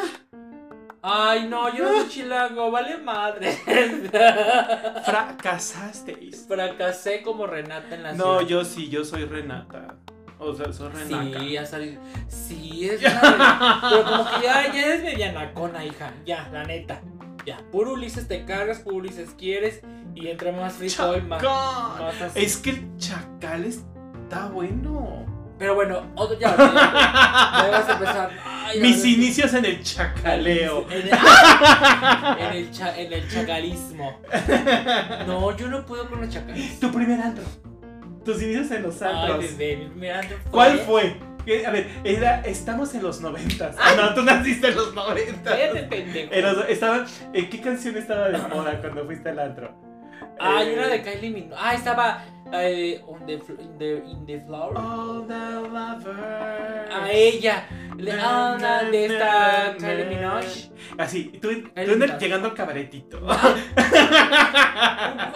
Ay, no, yo no soy *laughs* chilango, vale madre. *laughs*
fracasasteis.
Fracasé como Renata en la
No,
ciudad.
yo sí, yo soy Renata. O sea, soy Renaca.
Sí, ha salido. Sí, es *laughs* una- Pero como que ya, ya eres medianacona, hija. Ya, la neta. Ya. Puro Ulises te cargas, puro Ulises quieres. Y entre más frijol, más, más así.
Es que el chacal está bueno.
Pero bueno, otro ya. Ya, ya vas a empezar. Ay,
Mis inicios en el chacaleo.
En el, en el, cha- en el chacalismo. No, yo no puedo con el chacalismo.
Tu primer antro. Tus inicios en los
Ay,
antros.
bebé, mi primer antro fue-
¿Cuál fue? ¿Qué? A ver, era, estamos en los noventas. Ah, no, tú naciste en los noventas.
Cállate, pendejo.
En los- estaban, ¿en qué canción estaba de moda cuando fuiste al antro?
Ah, hay
Eh,
una de Kylie Minogue. Ah, estaba eh, on the, the, in the flower.
All the lovers.
A ella. Le,
Na,
ah, na,
na,
de esta Kylie. Minogue.
Así, tú, tú el- llegando al cabaretito.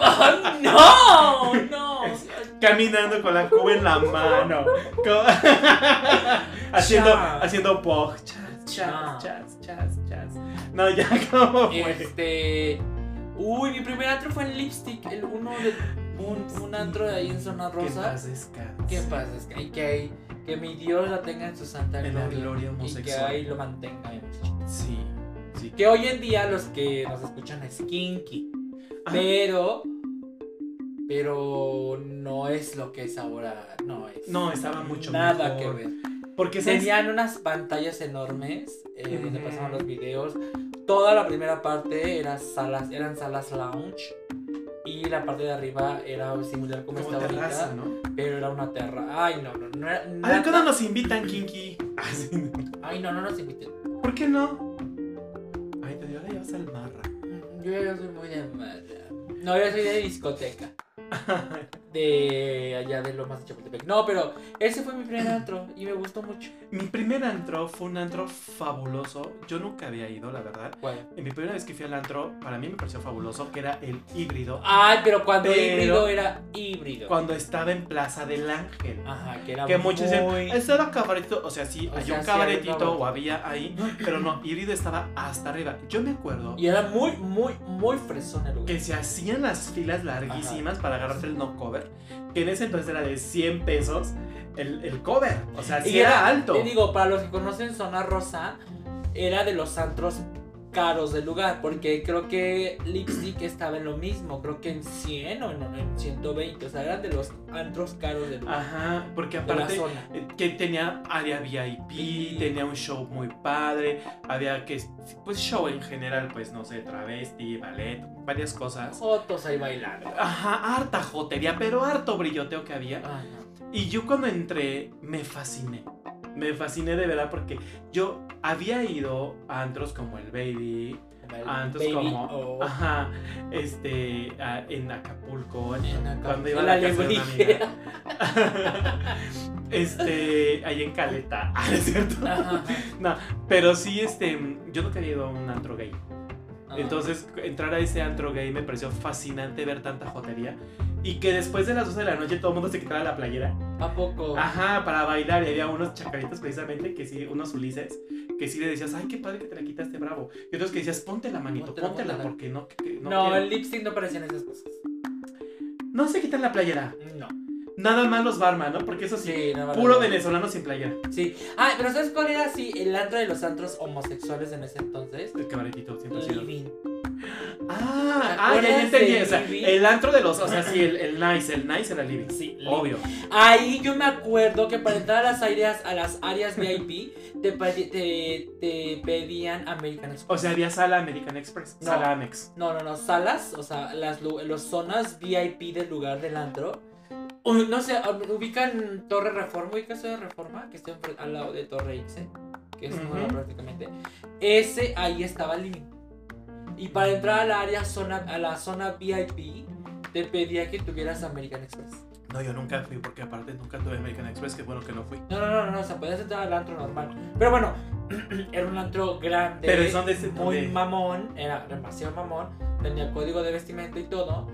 ¡Oh, *laughs* no! No.
Caminando con la cuba en la *laughs* mano. *laughs* Haciendo, haciendo pog. Chas,
Cha.
chas, chas, chas, chas. No, ya, ¿cómo fue?
Este. Uy, mi primer antro fue en Lipstick. El uno de. Un, un antro de ahí en Zona
Que
Rosa.
paz descanse.
Que, que, que mi Dios la tenga en su santa
En la
gloria.
gloria
y que ahí lo mantenga.
Sí, sí.
Que hoy en día los que nos escuchan es kinky.
Ah.
Pero. Pero no es lo que es ahora. No es.
No, estaba mucho
Nada
mejor.
que ver.
Porque.
Tenían unas pantallas enormes eh, donde pasaban los videos. Toda la primera parte era salas, eran salas lounge. Y la parte de arriba era similar como,
como
está
terraza,
ahorita.
¿no?
Pero era una terra. Ay, no, no, no era.
A ver, ¿cuándo nos invitan, Kinky? Ah.
Ay, no, no nos inviten.
¿Por qué no? Ay, te dio la llevas al marra.
Yo ya soy muy de mala. No, yo soy de discoteca. *laughs* De allá de Lomas de Chapultepec. No, pero ese fue mi primer antro y me gustó mucho.
Mi primer antro fue un antro fabuloso. Yo nunca había ido, la verdad.
¿Cuál?
Y mi primera vez que fui al antro, para mí me pareció fabuloso, que era el híbrido.
Ay, pero cuando
Pero-
híbrido era híbrido.
Cuando estaba en Plaza del Ángel.
Ajá, que era
Que muchos
muy...
dicen, "Ese era cabaretito. O sea, sí,
O
hay
sea,
un cabaretito
cabaret.
o había ahí, pero no, híbrido estaba hasta arriba. Yo me acuerdo
Y era muy, muy, muy fresón el lugar.
que se hacían las filas larguísimas para agarrarte el no cover, que en ese entonces era de 100 pesos el, el cover. O sea, sí
Y
era, alto.
Te digo, para los que conocen Zona Rosa, era de los antros caros del lugar, porque creo que Lipstick estaba en lo mismo, creo que en 100 o en, en 120, o sea, eran de los antros caros del lugar.
Ajá, porque
de la
aparte eh, que tenía área VIP,
Sí.
tenía un show muy padre, había que, pues show en general, pues no sé, travesti, ballet, varias cosas.
Jotos ahí bailando.
Ajá, harta jotería, pero harto brilloteo que había.
Ajá.
Y yo cuando entré me fasciné. Me fasciné de verdad porque yo había ido a antros como el Baby, a antros
Baby
como,
O.
ajá, este, a- en Acapulco, en,
En Acapulco,
cuando iba a la,
la
casa de una amiga. *laughs* este, ahí en Caleta, *laughs* ah, ¿es cierto?
Ajá.
No, pero sí, este, yo nunca había ido a un antro gay. Entonces, entrar a ese antro gay me pareció fascinante ver tanta jotería. Y que después de las 12 de la noche todo el mundo se quitara la playera.
¿A poco?
Ajá, para bailar. Y había unos chacaritos precisamente, que sí, unos ulises, que sí le decías, ay, qué padre que te la quitaste, bravo. Y otros que decías, ponte la manito,
Póntela,
porque no, que- que no,
no,
quiero".
el lipstick no parecían esas cosas.
No se quitan la playera.
No.
Nada más los barman, ¿no? Porque eso sí, puro
no.
venezolano sin playera.
Sí. Ah, pero ¿sabes cuál era así el antro de los antros homosexuales en ese entonces?
El cabaretito siempre ha sido.
Living.
Ah,
¿Te
ah, ya, entendí. O sea, el antro de los, o sea, sí, el, el nice, el nice era living.
Sí.
Obvio.
Ahí yo me acuerdo que para entrar a las áreas, a las áreas VIP te, pedi- te, te pedían American Express.
O sea, había sala American Express,
No.
sala Amex.
No, no, no, salas, o sea, las los zonas VIP del lugar del antro. No sé, ubican Torre Reforma, ubicas Torre Reforma, que está al lado de Torre Ixe, que es nueva
Ujú.
prácticamente. Ese ahí estaba el living. Y para entrar al área zona, a la zona VIP, te pedía que tuvieras American Express.
No, yo nunca fui porque aparte nunca tuve American Express, que bueno que no fui.
No, no, no, no, o sea, podías entrar al antro normal. Pero bueno, *clears throat* era un antro grande,
Pero son de ese-
muy
de-
mamón, era demasiado mamón, tenía código de vestimenta y todo,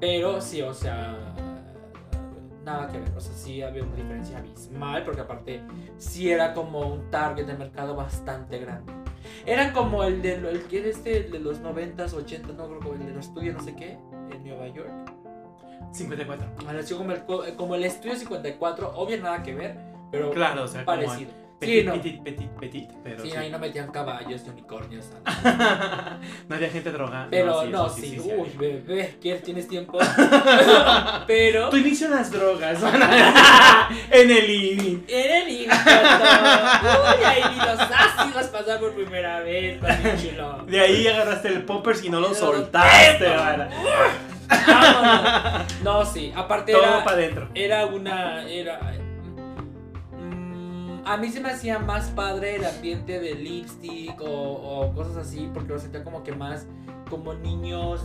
pero sí, o sea, nada que ver, o sea, sí había una diferencia abismal, porque aparte sí era como un target de mercado bastante grande. Era como el de, el que este el de los 90s, 80s, no creo como el de los estudios, no sé qué, en Nueva York.
54.
Pareció como el, co- como el estudio 54, obvio nada que ver, pero
Claro, o sea, como
parecido.
Petit,
Sí, no.
petit, petit, petit, pero
Sí,
sí.
ahí no metían caballos y unicornios. *laughs*
no había gente drogada.
Pero no, sí, uy, bebé, ¿quieres, ¿tienes tiempo? *laughs* Pero
Tu inicio las drogas. *laughs* en el living.
en el Uy, ahí vi los ácidos pasar por primera vez con mi chulo.
De ahí agarraste el poppers y no lo soltaste, vara.
No, sí, aparte
Todo
era,
para adentro.
era una. Era. A mí se me hacía más padre el ambiente de lipstick o, o cosas así, porque lo sentía como que más como niños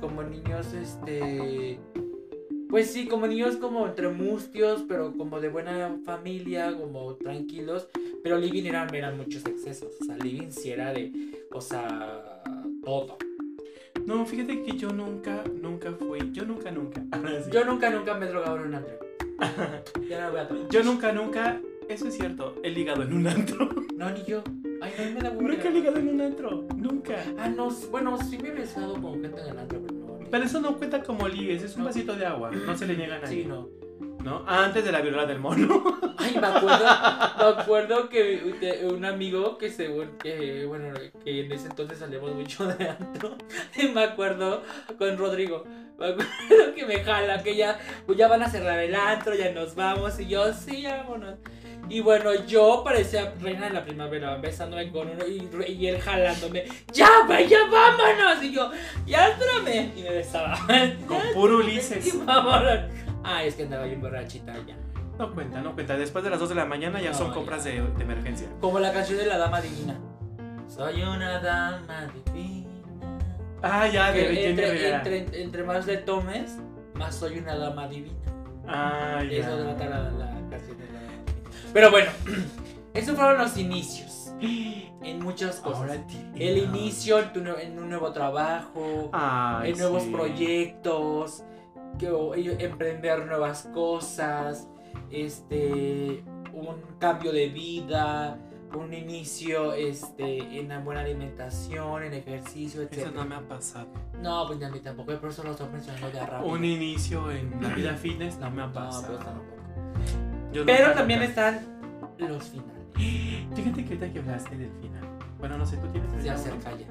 como niños, este, pues sí, como niños como entre mustios, pero como de buena familia, como tranquilos, pero Living eran, eran muchos excesos, o sea, Living sí era de, o sea, todo.
No, fíjate que yo nunca, nunca fui. Yo nunca, nunca. *laughs* Sí.
Yo nunca, nunca me he drogado en un antro. *laughs* Ya no voy a tomar.
Yo nunca, nunca. Eso es cierto. He ligado en un antro. *laughs*
No, ni yo. Ay, no, me da hueva
nunca he ligado en un antro. Nunca.
Ah, no, bueno, sí me he besado con gente en el antro, pero no.
Pero eso no cuenta como ligues. Es un vasito de agua. No se le niega a nadie.
Sí, no.
¿No? Antes de la viruela del mono. *laughs*
Ay, me acuerdo, me acuerdo que un amigo que según que, bueno, que en ese entonces salíamos mucho de antro, y *laughs* me acuerdo con Rodrigo, me acuerdo que me jala, que ya, pues ya van a cerrar el antro, ya nos vamos, y yo, sí, vámonos. Y bueno, yo parecía reina de la primavera, besándome con uno y, y él jalándome, ya, ya vámonos, y yo, ya espérame, y me besaba. *laughs*
Con puro Ulises.
Y vámonos. Ay, es que andaba bien borrachita ya.
No cuenta, no cuenta. Después de las 2 de la mañana ya
No,
son
ya.
compras de, de emergencia.
Como la canción de la dama divina. Soy una dama divina.
Ah, ya, de
Que entre, entre, entre más le tomes, más soy una dama divina.
Ah, ya.
Eso trata la, la Pero bueno, *clears throat* esos fueron los inicios. En muchas cosas. El inicio en, un nuevo trabajo,
Ay,
en nuevos
sí.
proyectos, que, emprender nuevas cosas, este, un cambio de vida, un inicio este, en una buena alimentación, en ejercicio, etc.
Eso no me ha pasado.
No, pues a mí tampoco, por eso lo estoy mencionando de rápido.
Un inicio en la vida *clears throat* fitness no me ha
No, pero,
pasado.
tampoco.
Yo
Pero también están los finales. *gasps*
Fíjate que ahorita que hablaste del final. Bueno, no sé, tú tienes
Se
uno?
acerca ya.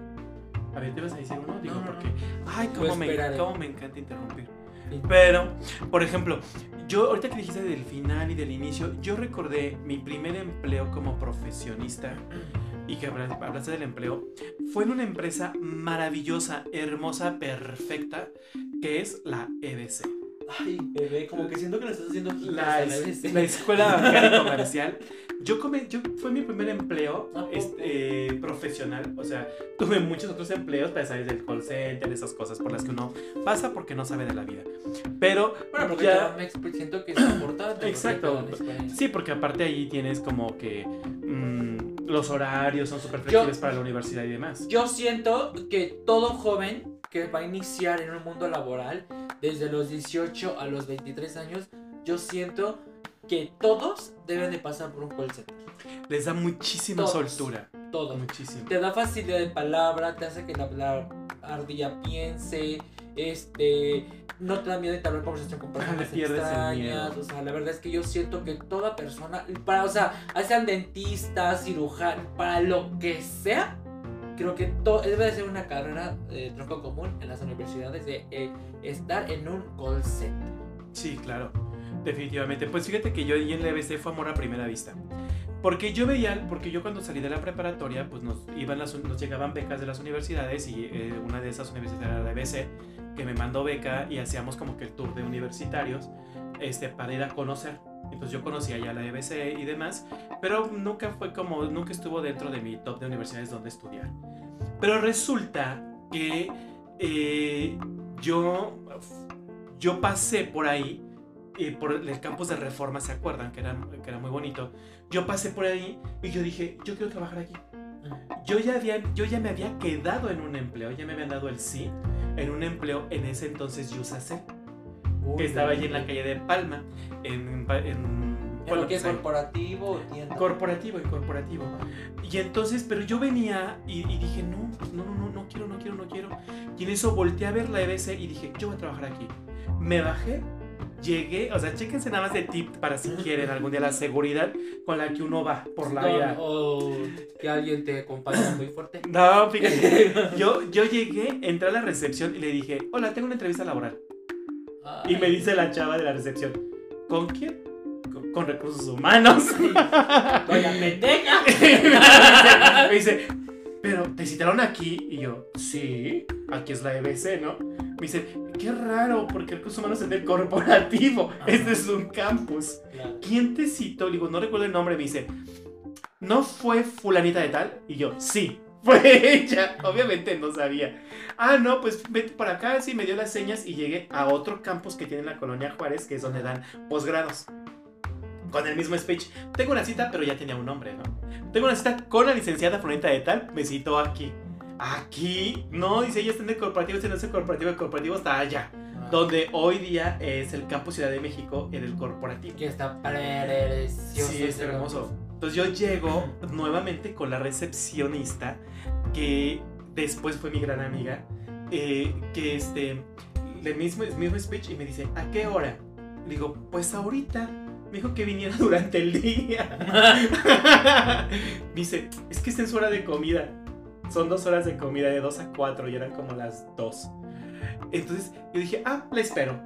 A ver, ¿te vas a decir uno? Digo,
No, no,
porque. Ay, cómo me,
esperaré.
cómo me encanta interrumpir.
Sí.
Pero, por ejemplo, yo ahorita que dijiste del final y del inicio, yo recordé mi primer empleo como profesionista y que habla- hablaste del empleo, fue en una empresa maravillosa, hermosa, perfecta, que es la EBC.
Ay, bebé, como que siento que le estás haciendo
La, es- la escuela *laughs* bancaria comercial. Yo, come- yo fue mi primer empleo este, eh, profesional. O sea, tuve muchos otros empleos, pues, sabes, del call center, esas cosas por las que uno pasa porque no sabe de la vida. Pero
Bueno, porque
ya-
me siento que es importante.
Exacto. Sí, porque aparte ahí tienes como que mm, los horarios son súper flexibles para la universidad y demás.
Yo siento que todo joven que va a iniciar en un mundo laboral desde los 18 a los 23 años, yo siento que todos deben de pasar por un call center.
Les da muchísima
Todos.
soltura.
Todos.
Muchísimo.
Te da facilidad de palabra, te hace que la, la ardilla piense, este, no te da miedo entablar conversación con *laughs* personas extrañas, o sea, la verdad es que yo siento que toda persona, para, o sea, sean dentistas, cirujanos, para lo que sea, creo que to- debe de ser una carrera de tronco común en las universidades de eh, estar en un call center.
Sí, claro, definitivamente. Pues fíjate que yo ahí en la EBC fue amor a primera vista. Porque yo veía, porque yo cuando salí de la preparatoria, pues nos, iban las, nos llegaban becas de las universidades y eh, una de esas universidades era la EBC, que me mandó beca y hacíamos como que el tour de universitarios este, para ir a conocer. Entonces yo conocía ya la EBC y demás, pero nunca fue como, nunca estuvo dentro de mi top de universidades donde estudiar. Pero resulta que eh, yo, yo pasé por ahí, eh, por el campus de Reforma, ¿se acuerdan? Que era, que era muy bonito. Yo pasé por ahí y yo dije, yo quiero trabajar aquí. Yo ya, había, yo ya me había quedado en un empleo, ya me habían dado el sí, en un empleo en ese entonces Yusacel, que estaba allí en la calle de Palma, en... en,
¿En
bueno,
que es
pues
corporativo o tienda?
Corporativo y corporativo. Y entonces, pero yo venía y, y dije, no, no, no, no, no quiero, no quiero, no quiero. Y en eso volteé a ver la EBC y dije, yo voy a trabajar aquí. Me bajé, llegué, o sea, chéquense nada más de tip para si quieren algún día la seguridad con la que uno va por la
No,
vida.
O que alguien te acompañe muy fuerte.
No, fíjate, yo, yo llegué, entré a la recepción y le dije, hola, tengo una entrevista laboral. Y me dice la chava de la recepción, ¿con quién? Con, con recursos humanos.
Doña pendeja. *laughs*
me dice, pero te citaron aquí. Y yo, sí, aquí es la EBC, ¿no? Me dice, qué raro, porque recursos humanos es del corporativo.
Ajá.
Este es un campus.
Claro.
¿Quién te citó? Le digo, no recuerdo el nombre. Me dice, ¿no fue fulanita de tal? Y yo, sí, *laughs* Fue ella, obviamente no sabía. Ah, no, pues vete por acá, sí, me dio las señas y llegué a otro campus que tiene en la colonia Juárez, que es donde dan posgrados. Con el mismo speech. Tengo una cita, pero ya tenía un nombre, ¿no? Tengo una cita con la licenciada Florenta de Tal, me citó aquí. Aquí, no, dice ella está en el corporativo, este no es el corporativo, el corporativo está allá.
Ah,
Donde hoy día es el campus Ciudad de México en el corporativo.
Que está precioso.
Sí, es hermoso. Entonces yo llego nuevamente con la recepcionista, que después fue mi gran amiga, eh, que este, el mismo, mismo speech y me dice, ¿a qué hora? Le digo, pues ahorita. Me dijo que viniera *laughs* durante el día. dice, es que esta es hora de comida. Son dos horas de comida, de dos a cuatro, y eran como las dos. Entonces yo dije, ah, la espero.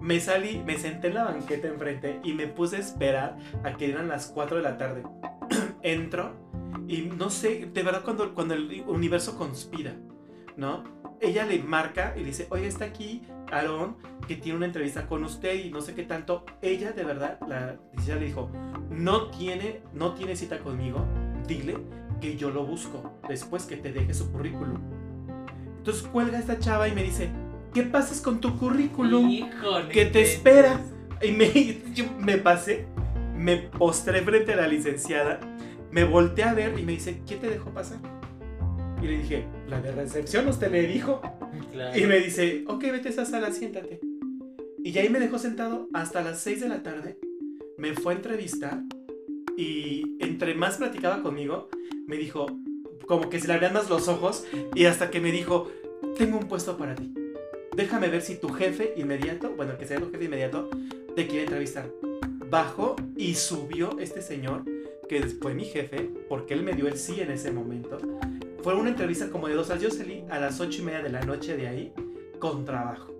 Me salí, me senté en la banqueta enfrente y me puse a esperar a que eran las 4 de la tarde. *clears throat* Entro y no sé, de verdad cuando, cuando el universo conspira, ¿no? Ella le marca y le dice, oye, está aquí Aarón, que tiene una entrevista con usted y no sé qué tanto. Ella, de verdad, la licenciada le dijo, no tiene, no tiene cita conmigo, dile que yo lo busco después que te deje su currículum. Entonces cuelga esta chava y me dice, ¿qué pasas con tu currículum?
Híjole.
que te espera. Y me, *laughs* yo me pasé, me postré frente a la licenciada, me volteé a ver y me dice, ¿qué te dejó pasar? Y le dije, la de recepción, usted le dijo.
Claro.
Y me dice, ok, vete a esa sala, siéntate. Y ahí me dejó sentado hasta las 6 de la tarde. Me fue a entrevistar y entre más platicaba conmigo, me dijo, como que se le abrían más los ojos y hasta que me dijo, tengo un puesto para ti. Déjame ver si tu jefe inmediato, bueno, que sea tu jefe inmediato, te quiere entrevistar. Bajó y subió este señor, que fue mi jefe, porque él me dio el sí en ese momento. Fue una entrevista como de dos horas. Yo salí a las ocho y media de la noche de ahí con trabajo,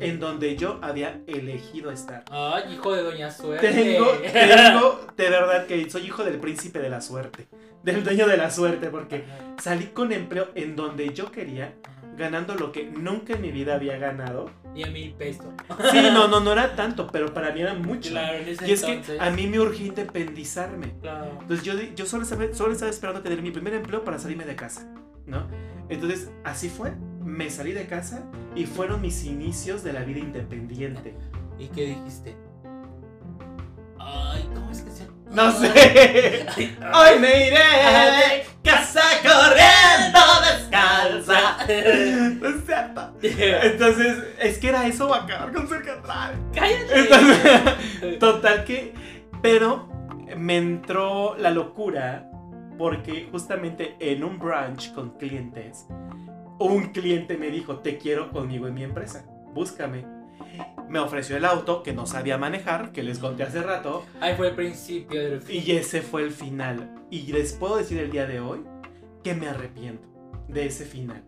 en donde yo había elegido estar.
Ay, hijo de Doña Suerte.
Tengo, tengo, de verdad que soy hijo del príncipe de la suerte, del dueño de la suerte, porque salí con empleo en donde yo quería, ganando lo que nunca en mi vida había ganado.
Y a mil pesos.
Sí, no, *laughs* no, no era tanto, pero para mí era mucho.
Claro, en ese
Y es que a mí me urgía independizarme.
Claro.
Entonces yo, yo solo, estaba, solo estaba esperando tener mi primer empleo para salirme de casa, ¿no? Entonces así fue, me salí de casa y fueron mis inicios de la vida independiente.
¿Y qué dijiste? Ay, ¿cómo es que se
No sé. Hoy me iré de casa corriendo descalza. *laughs* No es cierto. Entonces, es que era eso o acabar con ser catral.
¡Cállate!
Entonces, *laughs* total que. Pero me entró la locura porque justamente en un brunch con clientes, un cliente me dijo: Te quiero conmigo en mi empresa, búscame. Me ofreció el auto que no sabía manejar, que les conté hace rato.
Ahí fue el principio del fin.
Y ese fue el final. Y les puedo decir el día de hoy que me arrepiento de ese final.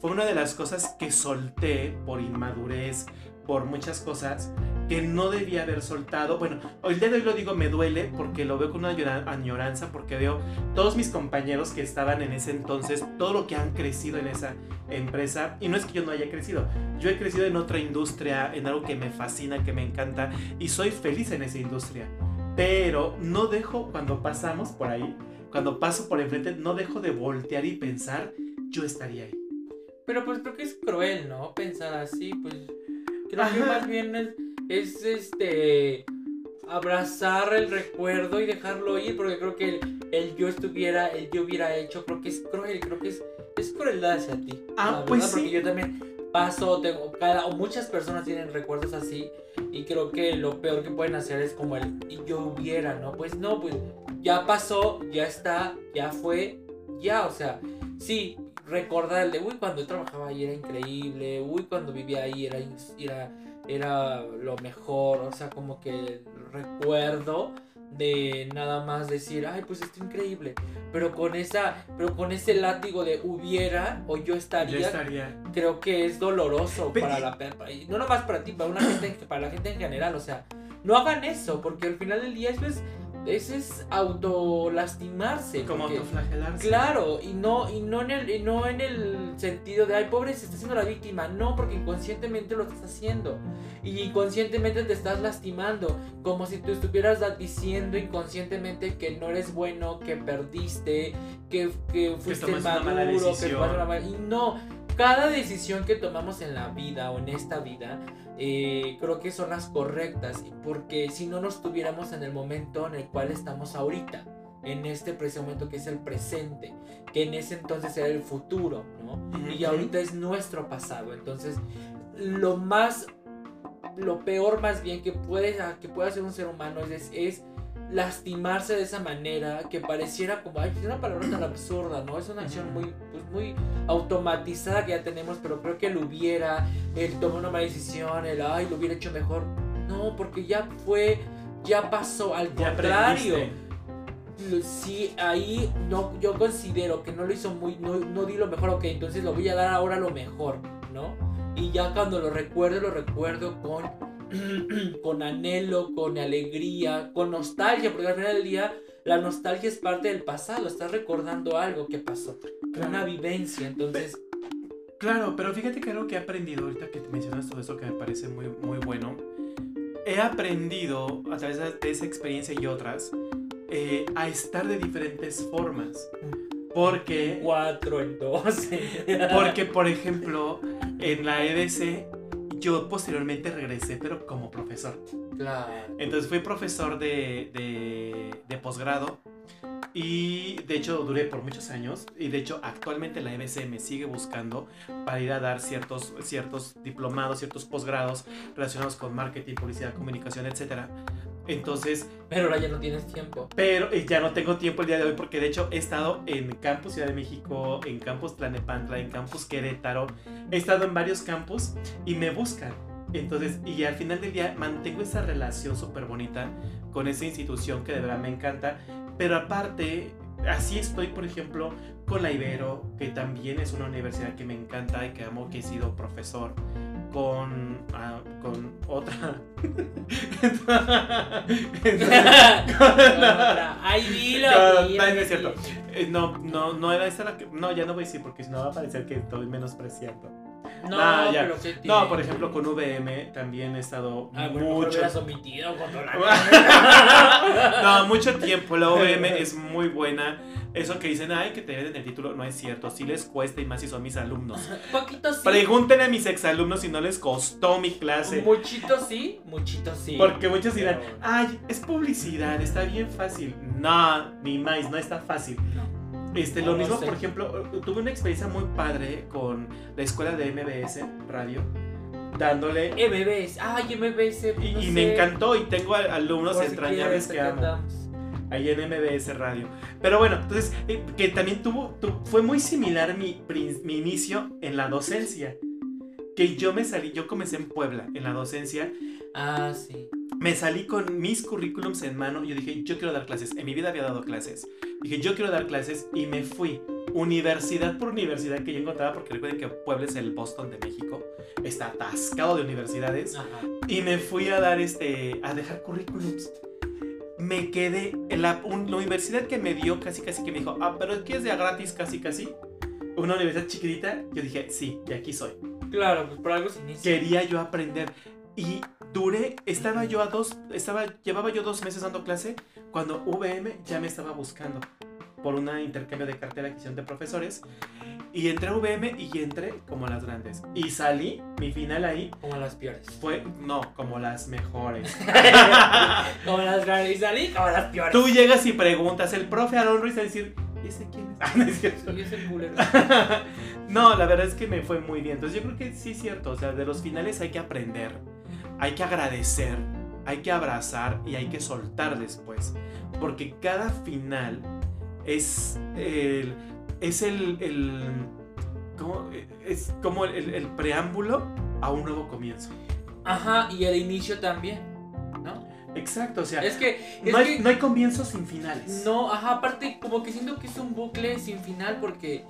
Fue una de las cosas que solté por inmadurez, por muchas cosas que no debía haber soltado. Bueno, hoy de hoy lo digo, me duele porque lo veo con una añoranza, porque veo todos mis compañeros que estaban en ese entonces, todo lo que han crecido en esa empresa. Y no es que yo no haya crecido, yo he crecido en otra industria, en algo que me fascina, que me encanta, y soy feliz en esa industria. Pero no dejo, cuando pasamos por ahí, cuando paso por enfrente, no dejo de voltear y pensar, yo estaría ahí.
Pero pues creo que es cruel, ¿no? Pensar así, pues. Creo que más bien es, es, este. Abrazar el recuerdo y dejarlo ir, porque creo que el, el yo estuviera, el yo hubiera hecho, creo que es cruel, creo que es, es crueldad hacia ti.
Ah, pues
verdad, Porque
sí.
yo también paso, tengo cada, o muchas personas tienen recuerdos así, y creo que lo peor que pueden hacer es como el y yo hubiera, ¿no? Pues no, pues ya pasó, ya está, ya fue, ya, o sea, sí, recordar el de, uy, cuando yo trabajaba ahí era increíble, uy, cuando vivía ahí era, era, era lo mejor, o sea, como que recuerdo de nada más decir, ay, pues está increíble, pero con esa, pero con ese látigo de hubiera o yo
Yo
estaría,
estaría.
creo que es doloroso para la y no nomás para ti, para una gente, en- para la gente en general, o sea, no hagan eso, porque al final del día eso es ese es autolastimarse.
Como
porque-
autoflagelarse.
Claro, y no, y no en el, y no en el sentido de ay pobre se está haciendo la víctima, no, porque inconscientemente lo estás haciendo. Y inconscientemente te estás lastimando. Como si tú estuvieras diciendo inconscientemente que no eres bueno, que perdiste, que, que fuiste
una mala
maduro, que una mala- Y no, cada decisión que tomamos en la vida o en esta vida, eh, creo que son las correctas. Porque si no nos tuviéramos en el momento en el cual estamos ahorita en este preciso momento que es el presente, que en ese entonces era el futuro, ¿no? Y ahorita es nuestro pasado. Entonces, lo más, lo peor más bien que puede, que puede hacer un ser humano es, es lastimarse de esa manera que pareciera como, ay, es una palabra tan absurda, ¿no? Es una acción muy, pues, muy automatizada que ya tenemos, pero creo que el hubiera, el tomar una mala decisión, el, ay, lo hubiera hecho mejor. No, porque ya fue, ya pasó, al
Ya
contrario
aprendiste.
sí, ahí no, yo considero que no lo hizo muy, no, no di lo mejor, ok, entonces lo voy a dar ahora lo mejor, ¿no? Y ya cuando lo recuerdo, lo recuerdo con, *clears throat* con anhelo, con alegría, con nostalgia, porque al final del día la nostalgia es parte del pasado, estás recordando algo que pasó, una vivencia, entonces,
Claro, pero fíjate que algo que he aprendido ahorita que te mencionas todo eso que me parece muy, muy bueno. He aprendido a través de esa experiencia y otras eh, a estar de diferentes formas. Porque,
4 en 12.
porque, por *laughs* ejemplo, en la EDC yo posteriormente regresé, pero como profesor.
claro.
Entonces fui profesor de, de, de posgrado y de hecho duré por muchos años y de hecho actualmente la EBC me sigue buscando para ir a dar ciertos, ciertos diplomados, ciertos posgrados relacionados con marketing, publicidad, comunicación, etc. Entonces,
Pero ahora ya no tienes tiempo.
pero eh, ya no tengo tiempo el día de hoy porque de hecho he estado en Campus Ciudad de México, en Campus Tlanepantla, en Campus Querétaro, he estado en varios campus y me buscan. Entonces, y al final del día mantengo esa relación súper bonita con esa institución que de verdad me encanta. Pero aparte, así estoy, por ejemplo, con la Ibero, que también es una universidad que me encanta y que amo, que he sido profesor. Con, ah, con otra. *laughs*
Ay, dilo.
No,
dilo,
no es cierto.
dilo.
Eh, no, no, no era esa la que. No, ya no voy a decir porque si no va a parecer que estoy menospreciando.
No,
Ah, ya.
pero ¿qué
No, por ejemplo, con VM también he estado
Ah,
mucho.
omitido la- *laughs*
no, mucho tiempo. La OVM es muy buena. Eso que dicen, ay, que te den el título, no es cierto. Sí les cuesta y más si son mis alumnos.
Poquito sí.
Pregúntenle a mis exalumnos si no les costó mi clase.
Muchito sí, muchito sí.
Porque muchos dirán,
Pero-
ay, es publicidad, está bien fácil. No, ni más, no está fácil. Este, lo
No,
mismo,
sé.
por ejemplo, tuve una experiencia muy padre con la escuela de MBS Radio, dándole...
MBS, ay, MBS.
Y,
no
y me encantó y tengo alumnos
Por si
entrañables
quieres,
que amo. ahí en MBS Radio. Pero bueno, entonces, eh, que también tuvo, tu- fue muy similar mi inicio en la docencia. Que yo me salí, yo comencé en Puebla, en la docencia.
Ah, sí.
Me salí con mis currículums en mano. Yo dije, yo quiero dar clases. En mi vida había dado clases. Dije, yo quiero dar clases y me fui. Universidad por universidad que yo encontraba, porque recuerden que Puebla es el Boston de México. Está atascado de universidades.
Ajá.
Y me fui a dar este. a dejar currículums. Me quedé en la, un- la universidad que me dio casi casi que me dijo, ah, pero que es de a gratis casi casi. Una universidad chiquitita. Yo dije, sí, y aquí soy.
Claro, pues por algo se inicia.
Quería yo aprender. Y duré, estaba yo a dos, estaba, llevaba yo dos meses dando clase cuando VM ya me estaba buscando por un intercambio de cartera que hicieron de profesores. Y entré a VM y entré como las grandes. Y salí, mi final ahí
Como las peores.
fue, no, como las mejores. *laughs*
como las grandes. Y salí como las peores.
Tú llegas y preguntas, el profe Aaron Ruiz a decir, ¿y ese quién es? *laughs* Ah, no es cierto.
Culero. *laughs*
no, la verdad es que me fue muy bien. Entonces yo creo que sí es cierto. O sea, de los finales hay que aprender, hay que agradecer, hay que abrazar y hay que soltar después. Porque cada final es el. Es el. el ¿cómo? Es como el, el preámbulo a un nuevo comienzo.
Ajá, y el inicio también. ¿No?
Exacto, o sea,
Es que. Es
no, hay,
que
no hay comienzos sin finales.
No, ajá, aparte como que siento que es un bucle sin final porque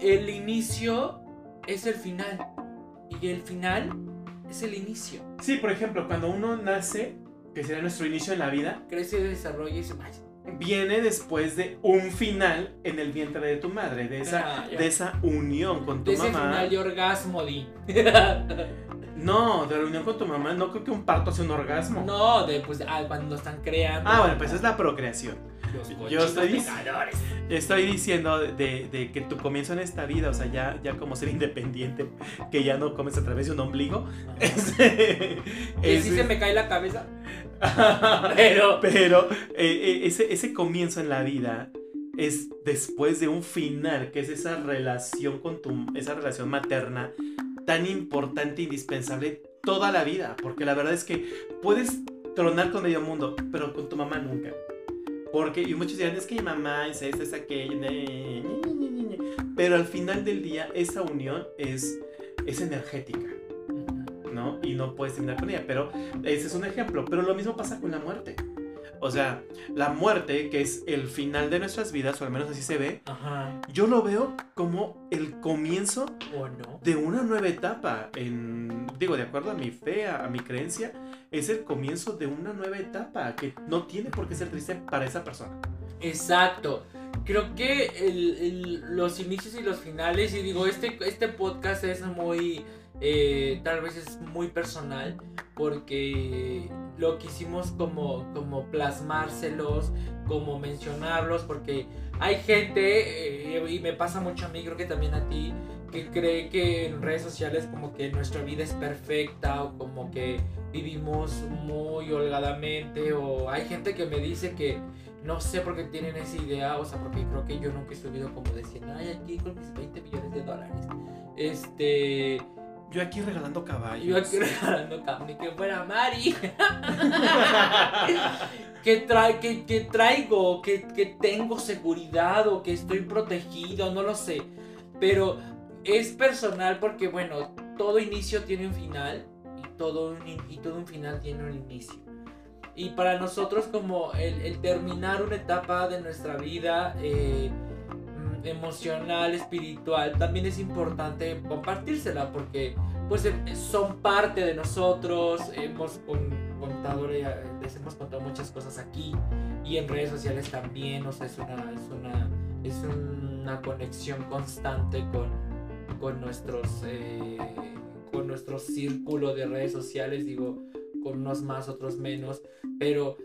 el inicio es el final y el final es el inicio.
Sí, por ejemplo, cuando uno nace, que sería nuestro inicio en la vida,
crece, desarrolla y se vaya.
viene después de un final en el vientre de tu madre, de esa,
Ah,
de esa unión con tu
De ese
mamá.
final de orgasmo, di.
No, de la unión con tu mamá, no creo que un parto sea un orgasmo.
no, de pues ah, cuando están creando.
Ah, bueno, pues es la procreación.
Los
yo estoy-. Estoy diciendo de, de que tu comienzo en esta vida, o sea, ya, ya como ser independiente, que ya no comes a través de un ombligo. Es, *laughs*
Que sí se me cae la cabeza. *laughs* Pero.
Pero eh, eh, ese, ese comienzo en la vida es después de un final, que es esa relación con tu, esa relación materna tan importante, indispensable toda la vida. Porque la verdad es que puedes tronar con medio mundo, pero con tu mamá nunca. Porque, y muchos dirán, es que mi mamá es esta, es aquella, ñe, ñe, ñe, ñe, ñe, ñe". pero al final del día esa unión es, es energética. ¿no? Y no puedes terminar con ella, pero ese es un ejemplo. Pero lo mismo pasa con la muerte. O sea, la muerte, que es el final de nuestras vidas, o al menos así se ve,
Ajá.
yo lo veo como el comienzo
¿O no?
de una nueva etapa. En, digo, de acuerdo a mi fe, a, a mi creencia, es el comienzo de una nueva etapa que no tiene por qué ser triste para esa persona.
Exacto. Creo que el- los inicios y los finales, y digo, este, este podcast es muy, eh, tal vez es muy personal, porque lo quisimos como, como plasmárselos, como mencionarlos, porque hay gente, eh, y me pasa mucho a mí, creo que también a ti, que cree que en redes sociales como que nuestra vida es perfecta o como que vivimos muy holgadamente o hay gente que me dice que no sé por qué tienen esa idea, o sea, porque creo que yo nunca he subido como diciendo, ay, aquí con mis 20 millones de dólares. Este,
Yo aquí regalando caballos.
yo aquí regalando carne, que fuera Mari. *laughs* que, trae, que, que traigo, que, que tengo seguridad o que estoy protegido, no lo sé. Pero es personal porque, bueno, todo inicio tiene un final y todo un, in- y todo un final tiene un inicio. Y para nosotros como el, el terminar una etapa de nuestra vida eh, emocional, espiritual, también es importante compartírsela porque pues eh, son parte de nosotros, hemos con- contado, eh, les hemos contado muchas cosas aquí y en redes sociales también, o sea, es una, es una, es una conexión constante con, con nuestros, eh, con nuestro círculo de redes sociales, digo, con unos más, otros menos, pero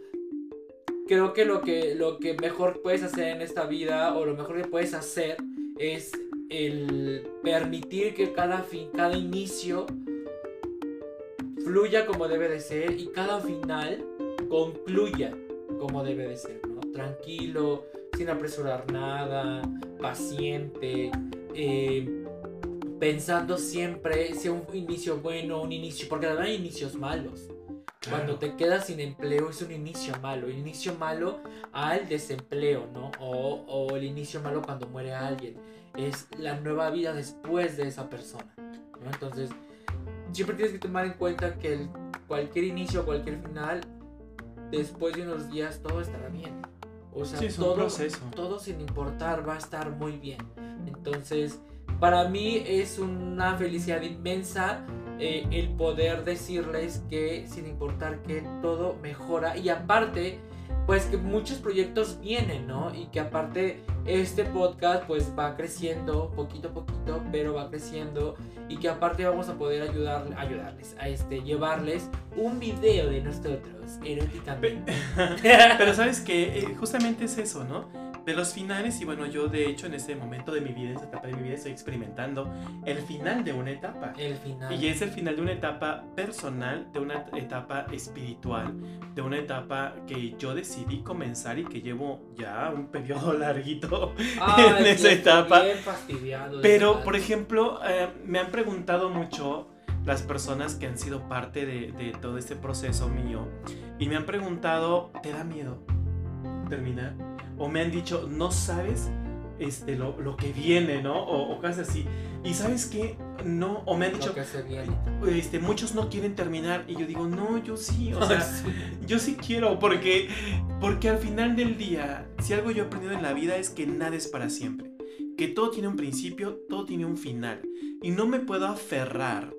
creo que lo que, lo que mejor puedes hacer en esta vida, o lo mejor que puedes hacer, es el permitir que cada fin, cada inicio fluya como debe de ser y cada final concluya como debe de ser, ¿no? Tranquilo, sin apresurar nada, paciente, eh, pensando siempre si un inicio bueno, un inicio, porque hay inicios malos. Cuando te quedas sin empleo es un inicio malo. El inicio malo al desempleo, ¿no? O, o el inicio malo cuando muere alguien. Es la nueva vida después de esa persona. ¿no? Entonces, siempre tienes que tomar en cuenta que el- cualquier inicio, cualquier final, después de unos días todo estará bien. O sea,
Sí, es
todo, todo sin importar va a estar muy bien. Entonces, para mí es una felicidad inmensa eh, el poder decirles que sin importar que todo mejora y aparte pues que muchos proyectos vienen, ¿no? Y que aparte este podcast pues va creciendo poquito a poquito, pero va creciendo y que aparte vamos a poder ayudar, ayudarles a este llevarles un video de nosotros eróticamente. *laughs*
Pero sabes que justamente es eso, ¿no? De los finales, y bueno, yo de hecho en este momento de mi vida, en esta etapa de mi vida, estoy experimentando el final de una etapa.
El final.
Y es el final de una etapa personal, de una etapa espiritual, de una etapa que yo decidí comenzar y que llevo ya un periodo *laughs* larguito
Ay,
en esa etapa.
bien fastidiado de
Pero, por ejemplo, eh, me han preguntado mucho las personas que han sido parte de, de todo este proceso mío y me han preguntado, ¿te da miedo terminar? O me han dicho, no sabes este, lo, lo que viene, ¿no? O, o cosas así. Y sabes qué, no, o me han dicho,
que se viene.
este, muchos no quieren terminar y yo digo, no, yo sí, o sea,
Sí.
yo sí quiero, porque, porque al final del día, si algo yo he aprendido en la vida es que nada es para siempre. Que todo tiene un principio, todo tiene un final. Y no me puedo aferrar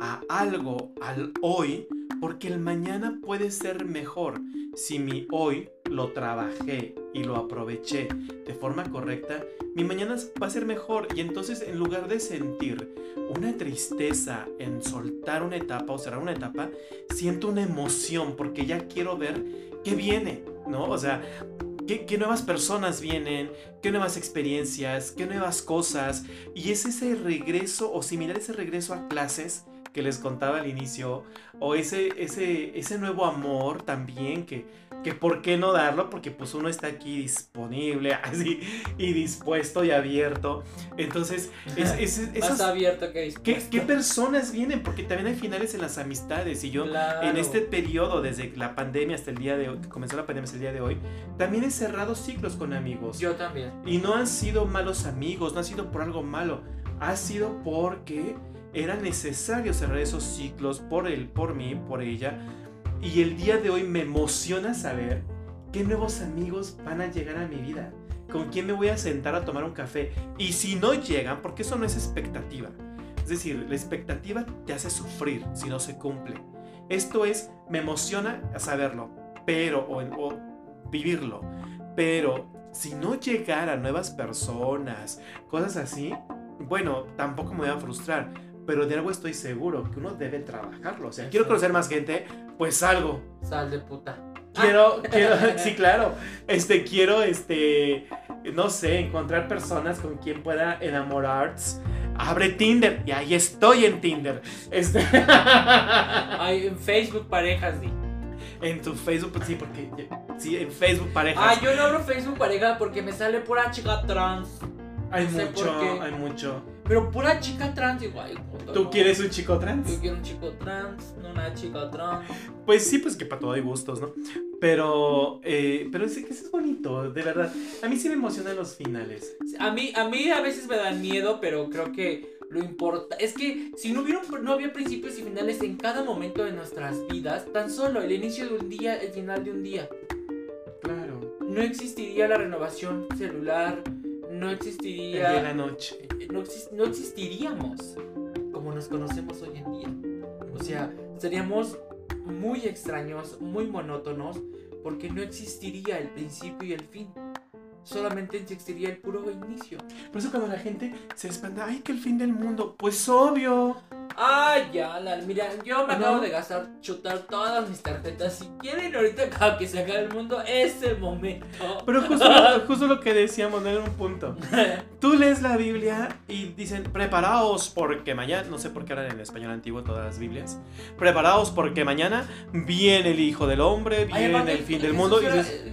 a algo, al hoy, Porque el mañana puede ser mejor si mi hoy lo trabajé y lo aproveché de forma correcta. Mi mañana va a ser mejor y entonces en lugar de sentir una tristeza en soltar una etapa o cerrar una etapa, siento una emoción porque ya quiero ver qué viene, ¿no? O sea, ¿Qué, nuevas personas vienen? ¿Qué nuevas experiencias? ¿Qué nuevas cosas? Y es ese regreso o similar ese regreso a clases que les contaba al inicio, o ese, ese, ese nuevo amor también que, que por qué no darlo, porque pues uno está aquí disponible, *laughs* así, y dispuesto y abierto. Entonces, es, es,
Más abierto que
dispuesto. ¿qué, personas vienen? Porque también hay finales en las amistades, y yo en este periodo, desde la pandemia hasta el día de hoy, que comenzó la pandemia hasta el día de hoy, también he cerrado ciclos con amigos.
Yo también.
Y no han sido malos amigos, no ha sido por algo malo, ha sido porque era necesario cerrar esos ciclos por él, por mí, por ella, y el día de hoy me emociona saber qué nuevos amigos van a llegar a mi vida, con quién me voy a sentar a tomar un café. Y si no llegan, porque eso no es expectativa. Es decir, la expectativa te hace sufrir si no se cumple. Esto es, me emociona saberlo, pero, o, vivirlo. Pero si no llegara nuevas personas, cosas así, bueno, tampoco me voy a frustrar pero de algo estoy seguro, que uno debe trabajarlo. O sea, quiero conocer más gente, pues salgo.
Sal de puta.
Quiero, quiero, *laughs* sí, claro. Este, quiero, este, no sé, encontrar personas con quien pueda enamorarse. Abre Tinder y ahí estoy en Tinder. Este. *laughs*
Ay, en Facebook parejas, di.
En tu Facebook, sí, porque sí, en Facebook parejas.
Ah, yo no abro Facebook pareja porque me sale pura chica trans.
Hay mucho, hay mucho.
Pero pura chica trans igual.
¿Tú quieres un chico trans?
Yo quiero un chico trans, no una chica trans.
Pues sí, pues que para todo hay gustos, ¿no? Pero, eh, pero es, es bonito, de verdad. A mí sí me emocionan los finales.
A mí, a mí a veces me dan miedo, pero creo que lo importa es que si no hubiera no había principios y finales en cada momento de nuestras vidas, tan solo el inicio de un día, el final de un día.
Claro.
No existiría la renovación celular, no existiría.
El de la noche.
No, no existiríamos como nos conocemos hoy en día. O sea, seríamos muy extraños, muy monótonos, porque no existiría el principio y el fin. Solamente existiría el puro inicio.
Por eso cuando la gente se espanta, ay, que el fin del mundo, pues obvio.
Ay, ya, la, mira, yo me acabo de gastar, chutar todas mis tarjetas. Si quieren ahorita cada que se acabe el mundo, es el momento.
Pero justo, *laughs* justo lo que decíamos, no era un punto. *laughs* Tú lees la Biblia y dicen, preparaos porque mañana, no sé por qué hablan en español antiguo todas las Biblias, preparaos porque mañana viene el Hijo del Hombre, viene el fin del mundo.
y dices,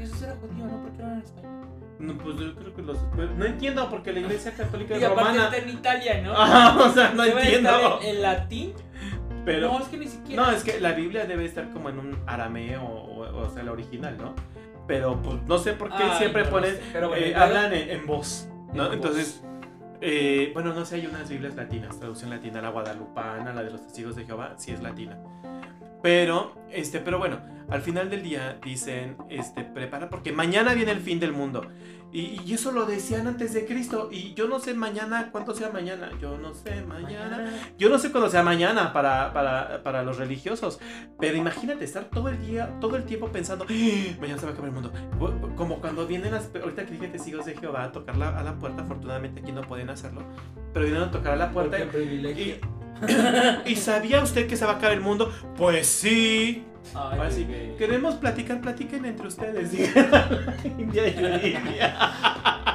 no, pues yo creo que los. No entiendo porque la iglesia católica
y romana. está en Italia, ¿no? *laughs*
Ah, o sea, no entiendo.
En, latín.
Pero,
no, es que ni siquiera.
No, es que la Biblia debe estar como en un arameo, o, o, sea, la original, ¿no? Pero pues no sé por qué siempre ponen. Eh, hablan en, voz, ¿no? Entonces. Eh, bueno, no sé, hay unas Biblias latinas, traducción latina, la guadalupana, la de los testigos de Jehová, sí es latina. Pero, este, pero bueno, al final del día dicen, este, prepara porque mañana viene el fin del mundo. Y, eso lo decían antes de Cristo. Y yo no sé mañana cuánto sea mañana. Yo no sé mañana. Yo no sé cuándo sea mañana para, para, para los religiosos. Pero imagínate estar todo el día, todo el tiempo pensando, ¡Ah! mañana se va a acabar el mundo. Como cuando vienen las, ahorita que dije testigos de Jehová a tocar a la puerta. Afortunadamente aquí no pueden hacerlo. Pero vienen a tocar a la puerta. Y, y sabía usted que se va a acabar el mundo? Pues sí. Así, queremos platicar, platiquen entre ustedes. *laughs* India y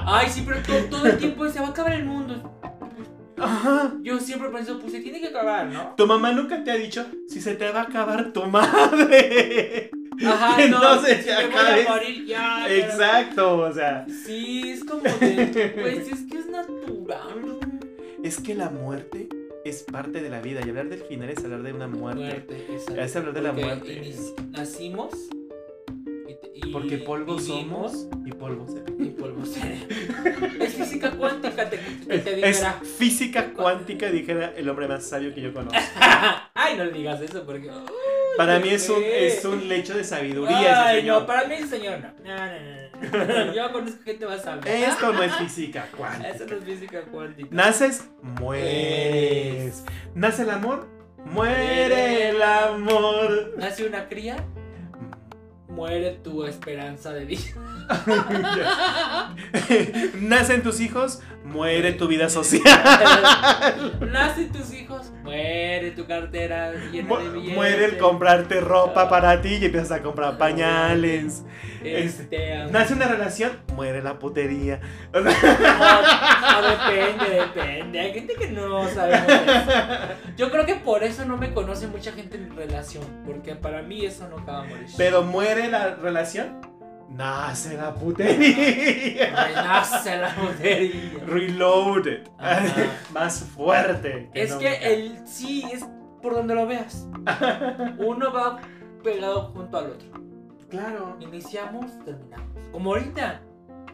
Ay, sí, pero todo, el tiempo se va a acabar el mundo.
Ajá.
Yo siempre pienso, pues se tiene que acabar, ¿no?
Tu mamá nunca te ha dicho si se te va a acabar tu madre.
Ajá, *laughs*
que
no, se te a morir ya.
Exacto, o sea.
Sí, es como de, pues es que es natural. *laughs*
Es que la muerte es parte de la vida y hablar del final es hablar de una muerte. es hablar de la muerte.
Nacimos
y, porque polvo somos y polvo seremos.
Y polvo *laughs* es física cuántica, te, te
Es física cuántica, dijera el hombre más sabio que yo conozco. *laughs*
Ay, no le digas eso porque.
para mí es un, es un lecho de sabiduría.
Ay, no, para mí ese señor no. No, no, no. Yo conozco gente más sabia.
Esto no es física cuántica.
Eso no es física cuántica.
Naces, mueres. Nace el amor, muere el amor.
Nace una cría, muere tu esperanza de vida. *laughs*
Nacen tus hijos, muere tu vida *laughs* social.
Nacen tus hijos, muere tu cartera llena
Mu-
de billetes.
Muere el comprarte ropa para ti y empiezas a comprar pañales.
Este,
Nace una relación, muere la putería. *laughs*
no, no, depende, depende. Hay gente que no sabemos eso. Yo creo que por eso no me conoce mucha gente en relación. Porque para mí eso no acaba de morir.
Pero muere la relación, nace la putería. *laughs*
Nace la botería.
Reloaded.
Ajá. *laughs*
Más fuerte.
Es
nunca.
que el sí es por donde lo veas. *laughs* Uno va pegado junto al otro.
Claro.
Iniciamos, terminamos. Como ahorita.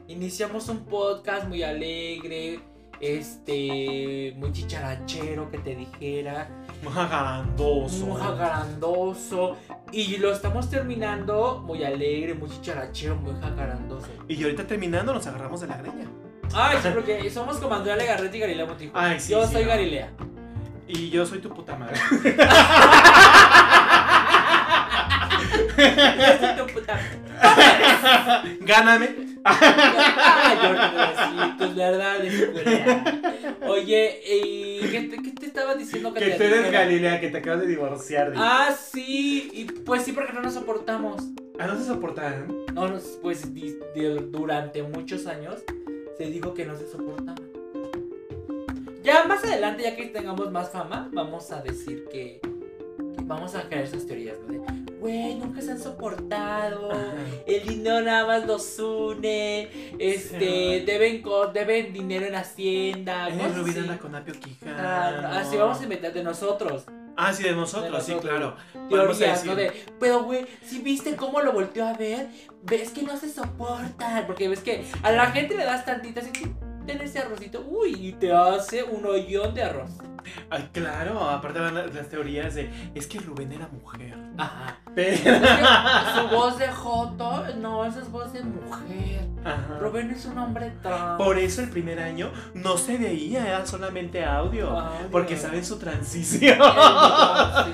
Iniciamos un podcast muy alegre. Este. Muy chicharachero que te dijera.
Muy jacarandoso.
Muy jacarandoso. Y lo estamos terminando muy alegre, muy chicharachero, muy jacarandoso.
Y ahorita terminando nos agarramos de la greña.
Ay, sí, *laughs* porque somos como Andrea Legarrete y Galilea Montijo.
Ay, sí,
Yo
sí,
soy
no.
Galilea.
Y yo soy tu puta madre. *laughs*
Yo soy tu puta.
Gáname.
Ay, Jorge, tus verdades. Oye, ¿y qué te, qué te estaba diciendo que,
Que
te
tú eres? Galilea, que te acabas de divorciar. di.
Ah, sí. Y pues sí, porque no nos soportamos.
Ah, no se soportan.
No, pues di- di- durante muchos años se dijo que no se soportaban. Ya más adelante, ya que tengamos más fama, vamos a decir que, que vamos a crear esas teorías, ¿no? Güey, nunca se han soportado. El dinero nada más los une. Este,
Sí.
deben, deben dinero en Hacienda.
Ay,
cosas
Rubina
así.
anda con Apio
Ah,
Quijano.
así vamos a inventar de nosotros.
Ah, sí, de nosotros,
De
sí, claro. A
Teorías, ¿no? De, pero güey, si viste cómo lo volteó a ver, ves que no se soportan. Porque ves que a la gente le das tantitas y ten ese arrocito, uy, y te hace un hoyón de arroz.
Ay, claro, aparte van las, teorías de es que Rubén era mujer.
Ajá.
Pero.
Es que su voz de Joto, no, esa es voz de mujer.
Ajá.
Rubén es un hombre trans.
Por eso el primer año no se veía, era solamente audio.
Audio.
Porque saben su transición.
Ay,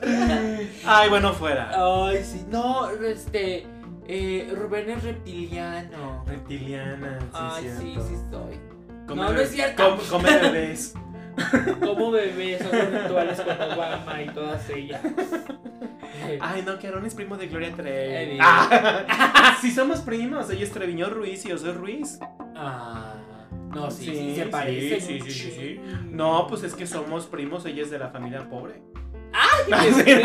*laughs*
Ay, bueno, fuera.
sí, no, este, eh, Rubén es reptiliano.
Reptiliana, sí,
Ay, sí,
cierto.
sí estoy.
Come
No, no es cierto.
com- come *laughs* bebés.
Como bebés, son rituales con Obama y todas ellas.
Ay, no, que Aaron es primo de Gloria Trevi. Ah, *laughs* sí, somos primos. Ella es Treviño Ruiz y yo soy Ruiz.
Ah, no, sí,
Sí,
sí, se
sí,
parecen
sí, sí, sí, sí. No, pues es que somos primos. Ella es de la familia pobre.
¡Ay, *laughs* qué!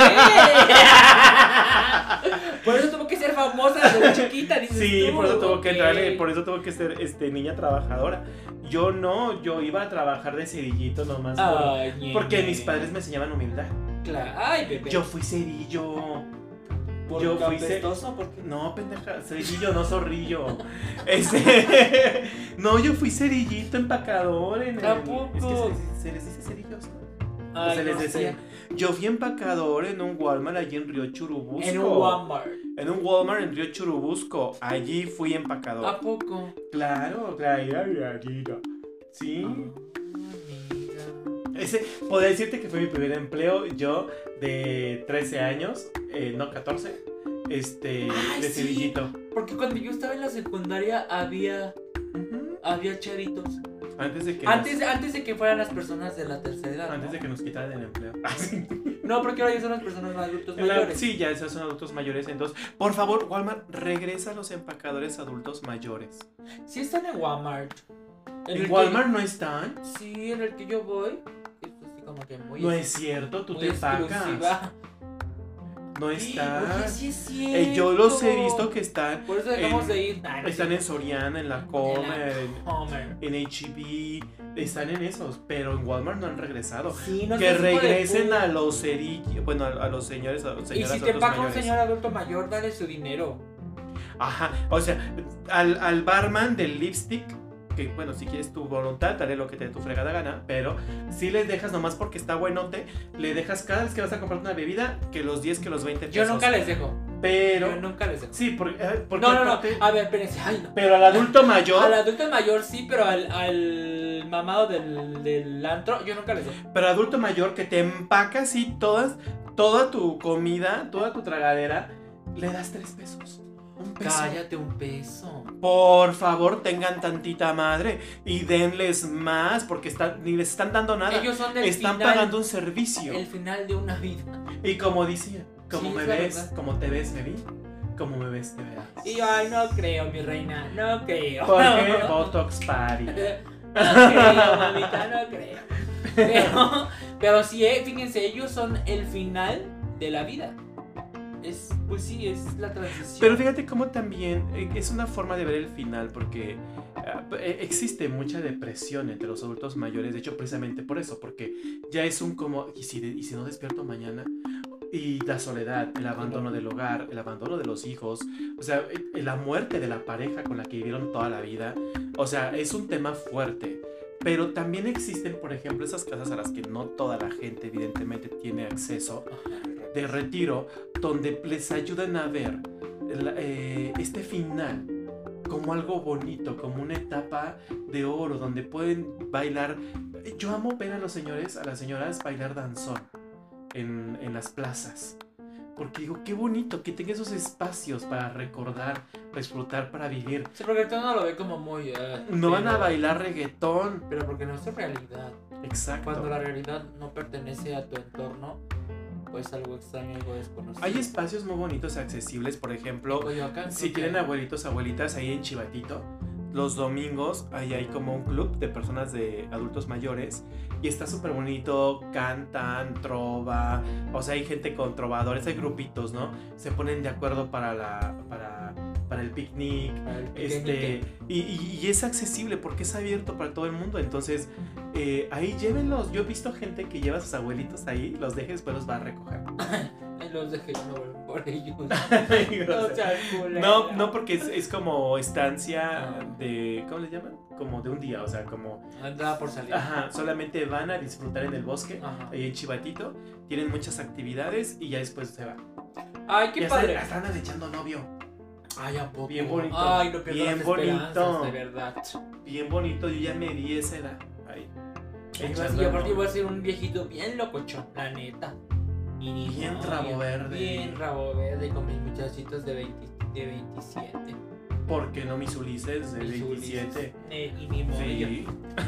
*laughs* Por eso tuvo que ser famosa desde chiquita, dices
Sí,
tú.
por eso tuvo que entrarle, por eso tuvo que ser este, niña trabajadora. Yo no, yo iba a trabajar de cerillito nomás. por- porque mis padres me enseñaban humildad.
Claro. Ay, bebé.
Yo fui cerillo.
¿Por
yo fui ce-
apestoso? ¿Por qué?
No, pendeja, cerillo, no zorrillo. *laughs* *laughs* No, yo fui cerillito empacador en el. Es que se, les- se les dice cerillos. se les
no
decía.
sé.
Yo fui empacador en un Walmart allí en Río Churubusco.
En un Walmart.
En un Walmart en Río Churubusco. Allí fui empacador.
¿A poco?
Claro, claro. Sí.
Ah.
Ese, podría decirte que fue mi primer empleo. Yo, de 13 años, eh, no 14, este,
Ay,
de
sí. Porque cuando yo estaba en la secundaria había,
Ujú.
había chavitos.
Antes de que
Antes,
nos,
antes de que fueran las personas de la tercera edad.
antes
¿no?
de que nos quitaran el empleo. *laughs*
No, porque ahora ya son las personas más adultos
En la-
mayores.
sí, ya esos son adultos mayores. Entonces, por favor, Walmart, regresa a los empacadores adultos mayores.
Sí están en Walmart.
¿En
que
Walmart no están?
sí, en el que yo voy. Es así como que muy,
No es cierto, tú te empacas.
exclusiva.
No
Oye,
están.
sí es cierto.
Eh, yo los he visto que están.
Por eso dejamos
en-
de ir.
Están en Soriana, en la Comer, en, en HEB, están en esos, pero en Walmart no han regresado.
Sí, no
que regresen a los cerillos, bueno, a, a los señores, a los
Y
señoras
si te paga un señor adulto mayor, dale su dinero.
Ajá, o sea, al, al barman del lipstick, que bueno, si quieres tu voluntad, dale lo que te dé tu fregada gana, pero si les dejas nomás porque está buenote, le dejas cada vez que vas a comprar una bebida, que los 10, que los 20 pesos.
Yo nunca les dejo.
Pero.
Yo nunca les he
Sí, porque, eh, porque
No, no, no. A ver, espérense. Ay, no.
Pero al adulto mayor.
Al adulto mayor sí, pero al, al mamado del, del antro, yo nunca les he.
Pero adulto mayor que te empaca así todas, toda tu comida, toda tu tragadera, le das tres pesos. Un peso.
Cállate un peso.
Por favor, tengan tantita madre y denles más porque están, ni les están dando nada.
Ellos son del
están
final,
pagando un servicio.
el final de una vida.
Y como decía, como
Sí,
me ves,
verdad.
como te ves, me vi. Como me ves, te verás.
Y yo, ay, no creo, mi reina, no creo.
Porque *laughs* Botox Party.
No creo, mamita, no creo. *laughs* Pero, pero sí, eh, fíjense, ellos son el final de la vida. Es, pues sí, es la transición.
Pero fíjate cómo también eh, es una forma de ver el final, porque ah, eh, existe mucha depresión entre los adultos mayores, de hecho precisamente por eso, porque ya es un como, ¿y si, y si no despierto mañana? Y la soledad, el abandono del hogar, el abandono de los hijos, o sea, eh, la muerte de la pareja con la que vivieron toda la vida, o sea, es un tema fuerte. Pero también existen, por ejemplo, esas casas a las que no toda la gente evidentemente tiene acceso, de retiro donde les ayudan a ver la- eh, este final como algo bonito, como una etapa de oro donde pueden bailar. Yo amo ver a los señores, a las señoras bailar danzón en, en las plazas. Porque digo, qué bonito que tenga esos espacios para recordar, para disfrutar, para vivir.
Sí, porque tú no lo ve como muy. eh,
No van a bailar reggaetón.
Pero porque no es realidad.
Exacto.
Cuando la realidad no pertenece a tu entorno, pues algo extraño, algo desconocido.
Hay espacios muy bonitos, accesibles, por ejemplo,
Coyoacán,
Si tienen
que-
abuelitos, abuelitas ahí en Chivatito, los domingos ahí hay como un club de personas de adultos mayores y está súper bonito, cantan, trova, o sea, hay gente con trovadores, hay grupitos, ¿no? Se ponen de acuerdo para, la, para, para el picnic,
Para el
este, y, y- y es accesible porque es abierto para todo el mundo. Entonces, eh, ahí llévenlos. Yo he visto gente que lleva a sus abuelitos ahí, los deja y después los va a recoger. *laughs*
Los dejé yo no por ellos. *laughs*
no, porque es, es como estancia
Ah.
de. ¿Cómo le llaman? Como de un día, o sea, como.
Andaba por salir.
Ajá, solamente van a disfrutar en el bosque,
Ajá.
ahí en Chivatito. Tienen muchas actividades y ya después se van.
Ay, qué
ya
padre.
Están, andan echando novio.
Ay, ¿a poco?
Bien bonito.
Ay, no pierdo
Bien
las
bonito.
de verdad.
Bien bonito, yo ya me di esa edad. Ahí.
Y
Echando
aparte
novio.
voy a ser un viejito bien locochón, la neta. Y
Bien rabo verde.
Bien rabo verde con mis muchachitos de, 20, de 27.
Porque no mis Ulises de
Mis
27.
Ulises, eh, y mi.
Sí. *laughs*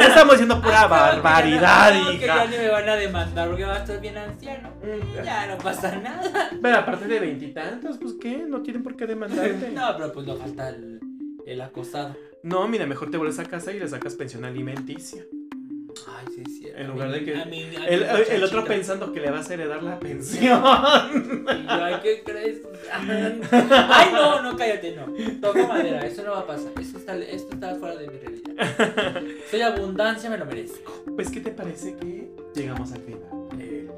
estamos diciendo pura barbaridad,
no- no, que ya
hija.
ni me van a demandar porque va a estar bien anciano.
Mm,
Ya no pasa nada.
Pero aparte de veintitantos, pues qué, no tienen por qué demandarte. *laughs*
No, pero pues no falta el, el acosado.
No, mira, mejor te vuelves a casa y le sacas pensión alimenticia.
Ay, sí, sí.
En lugar de que-
A a
El, el otro pensando que le vas a heredar la pensión.
Y yo, ay, ¿qué crees? Ay, no, no, cállate, no. Toco madera, eso no va a pasar. Esto está, esto está fuera de mi realidad. Soy abundancia, me lo merezco.
Pues, ¿qué te parece que llegamos al final? Eh,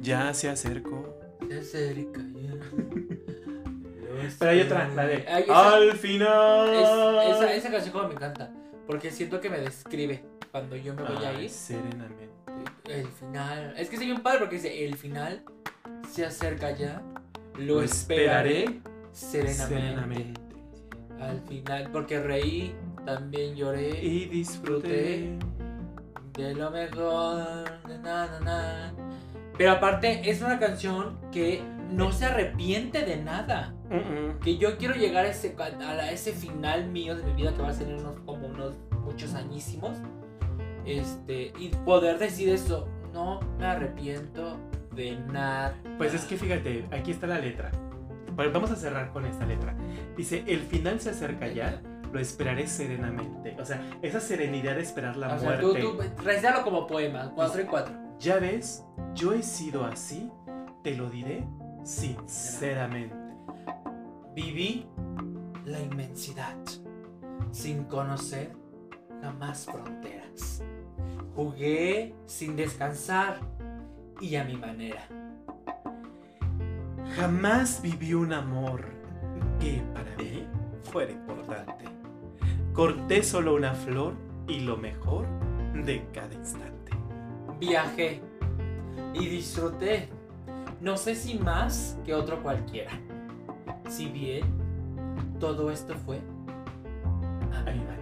ya se acercó.
Se acerca ya.
Pero hay otra, la de Al final.
es- esa, esa canción como me encanta. Porque siento que me describe cuando yo me voy a
Ay,
ir.
Serenamente.
El final. Es que soy bien padre porque dice: El final se acerca ya. Lo,
Lo
esperaré,
esperaré
serenamente.
Serenamente.
Al final, porque reí, también lloré.
Y disfruté.
De lo mejor. na, na, na. Pero aparte, es una canción que no se arrepiente de nada.
Mm-mm.
Que yo quiero llegar a ese, a ese final mío de mi vida que va a ser unos, como unos muchos añísimos. Este, y poder decir eso. No me arrepiento de nada.
Pues es que fíjate, aquí está la letra. Bueno, vamos a cerrar con esta letra. Dice, el final se acerca ya, lo esperaré serenamente. O sea, esa serenidad de esperar la
O sea,
muerte.
tú, tú recítalo como poema, cuatro y cuatro.
Ya ves, yo he sido así, te lo diré sinceramente.
Viví la inmensidad sin conocer jamás fronteras. Jugué sin descansar y a mi manera.
Jamás viví un amor que para mí fuera importante. Corté solo una flor y lo mejor de cada instante.
Viajé y disfruté. No sé si más que otro cualquiera. Si bien todo esto fue a mi manera.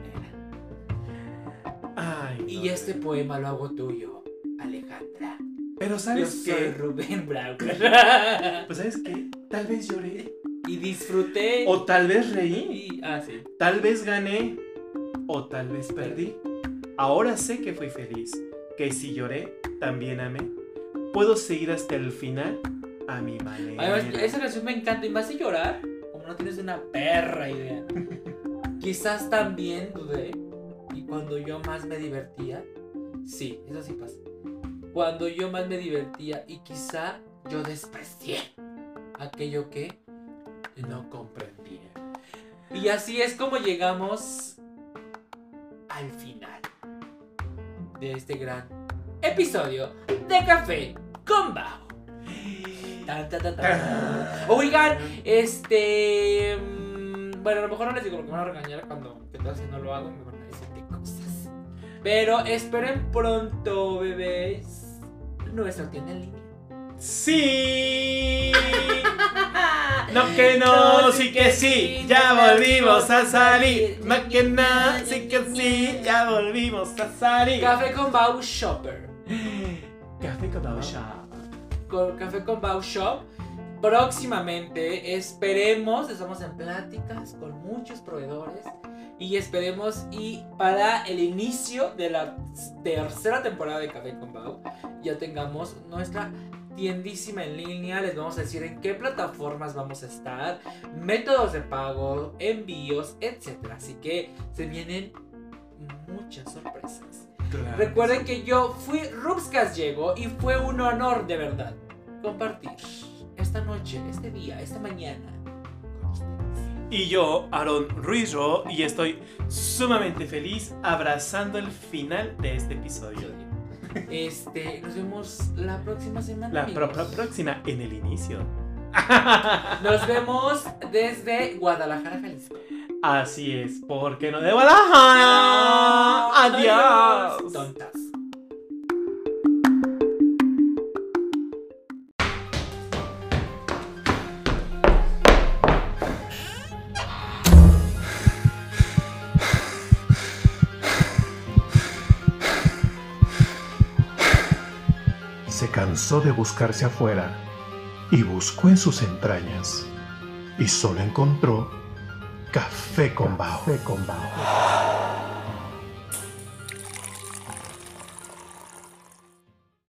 Ay,
Y este poema lo hago tuyo, Alejandra.
Pero
Yo
¿sabes
soy
qué?
Rubén Brown. *laughs*
Pues ¿sabes qué? Tal vez lloré.
y disfruté.
O tal vez reí.
y- ah, sí.
Tal vez gané. O tal vez perdí. Ahora sé que fui feliz. Que si lloré, también amé. Puedo seguir hasta el final a mi manera.
Además, esa canción me encanta y me hace llorar como no tienes una perra idea. *laughs* Quizás también dudé cuando yo más me divertía, sí, eso sí pasa. Cuando yo más me divertía y quizá yo desprecié aquello que no comprendía. Y así es como llegamos al final de este gran episodio de Café con tan. Oigan, este. mm, Bueno, a lo mejor no les digo porque me van a regañar cuando que no lo hago Pero esperen pronto, bebés. Nuestra tienda en línea.
Sí. No *laughs* que no, sí que sí, ya volvimos a salir. No que no, sí que sí, ya volvimos a salir.
Café con Bau Shopper. *gasps*
Café con Bausha.
Con Café con Bau Shop. Próximamente esperemos, estamos en pláticas con muchos proveedores y esperemos y para el inicio de la tercera temporada de Café con Bau ya tengamos nuestra tiendísima en línea, les vamos a decir en qué plataformas vamos a estar, métodos de pago, envíos, etc. Así que se vienen muchas sorpresas. Recuerden que yo fui Rubscas Llego y fue un honor de verdad compartir esta noche, este día, esta mañana.
Y yo, Aaron Ruiz-Ro, y estoy sumamente feliz abrazando el final de este episodio.
Este, nos vemos la próxima semana.
La
amigos.
pro- pro- próxima en el inicio.
Nos vemos desde Guadalajara, Jalisco.
Así es, porque no de Guadalajara. Adiós.
Tontas.
Cansó de buscarse afuera y buscó en sus entrañas y solo encontró café con bao. Café con.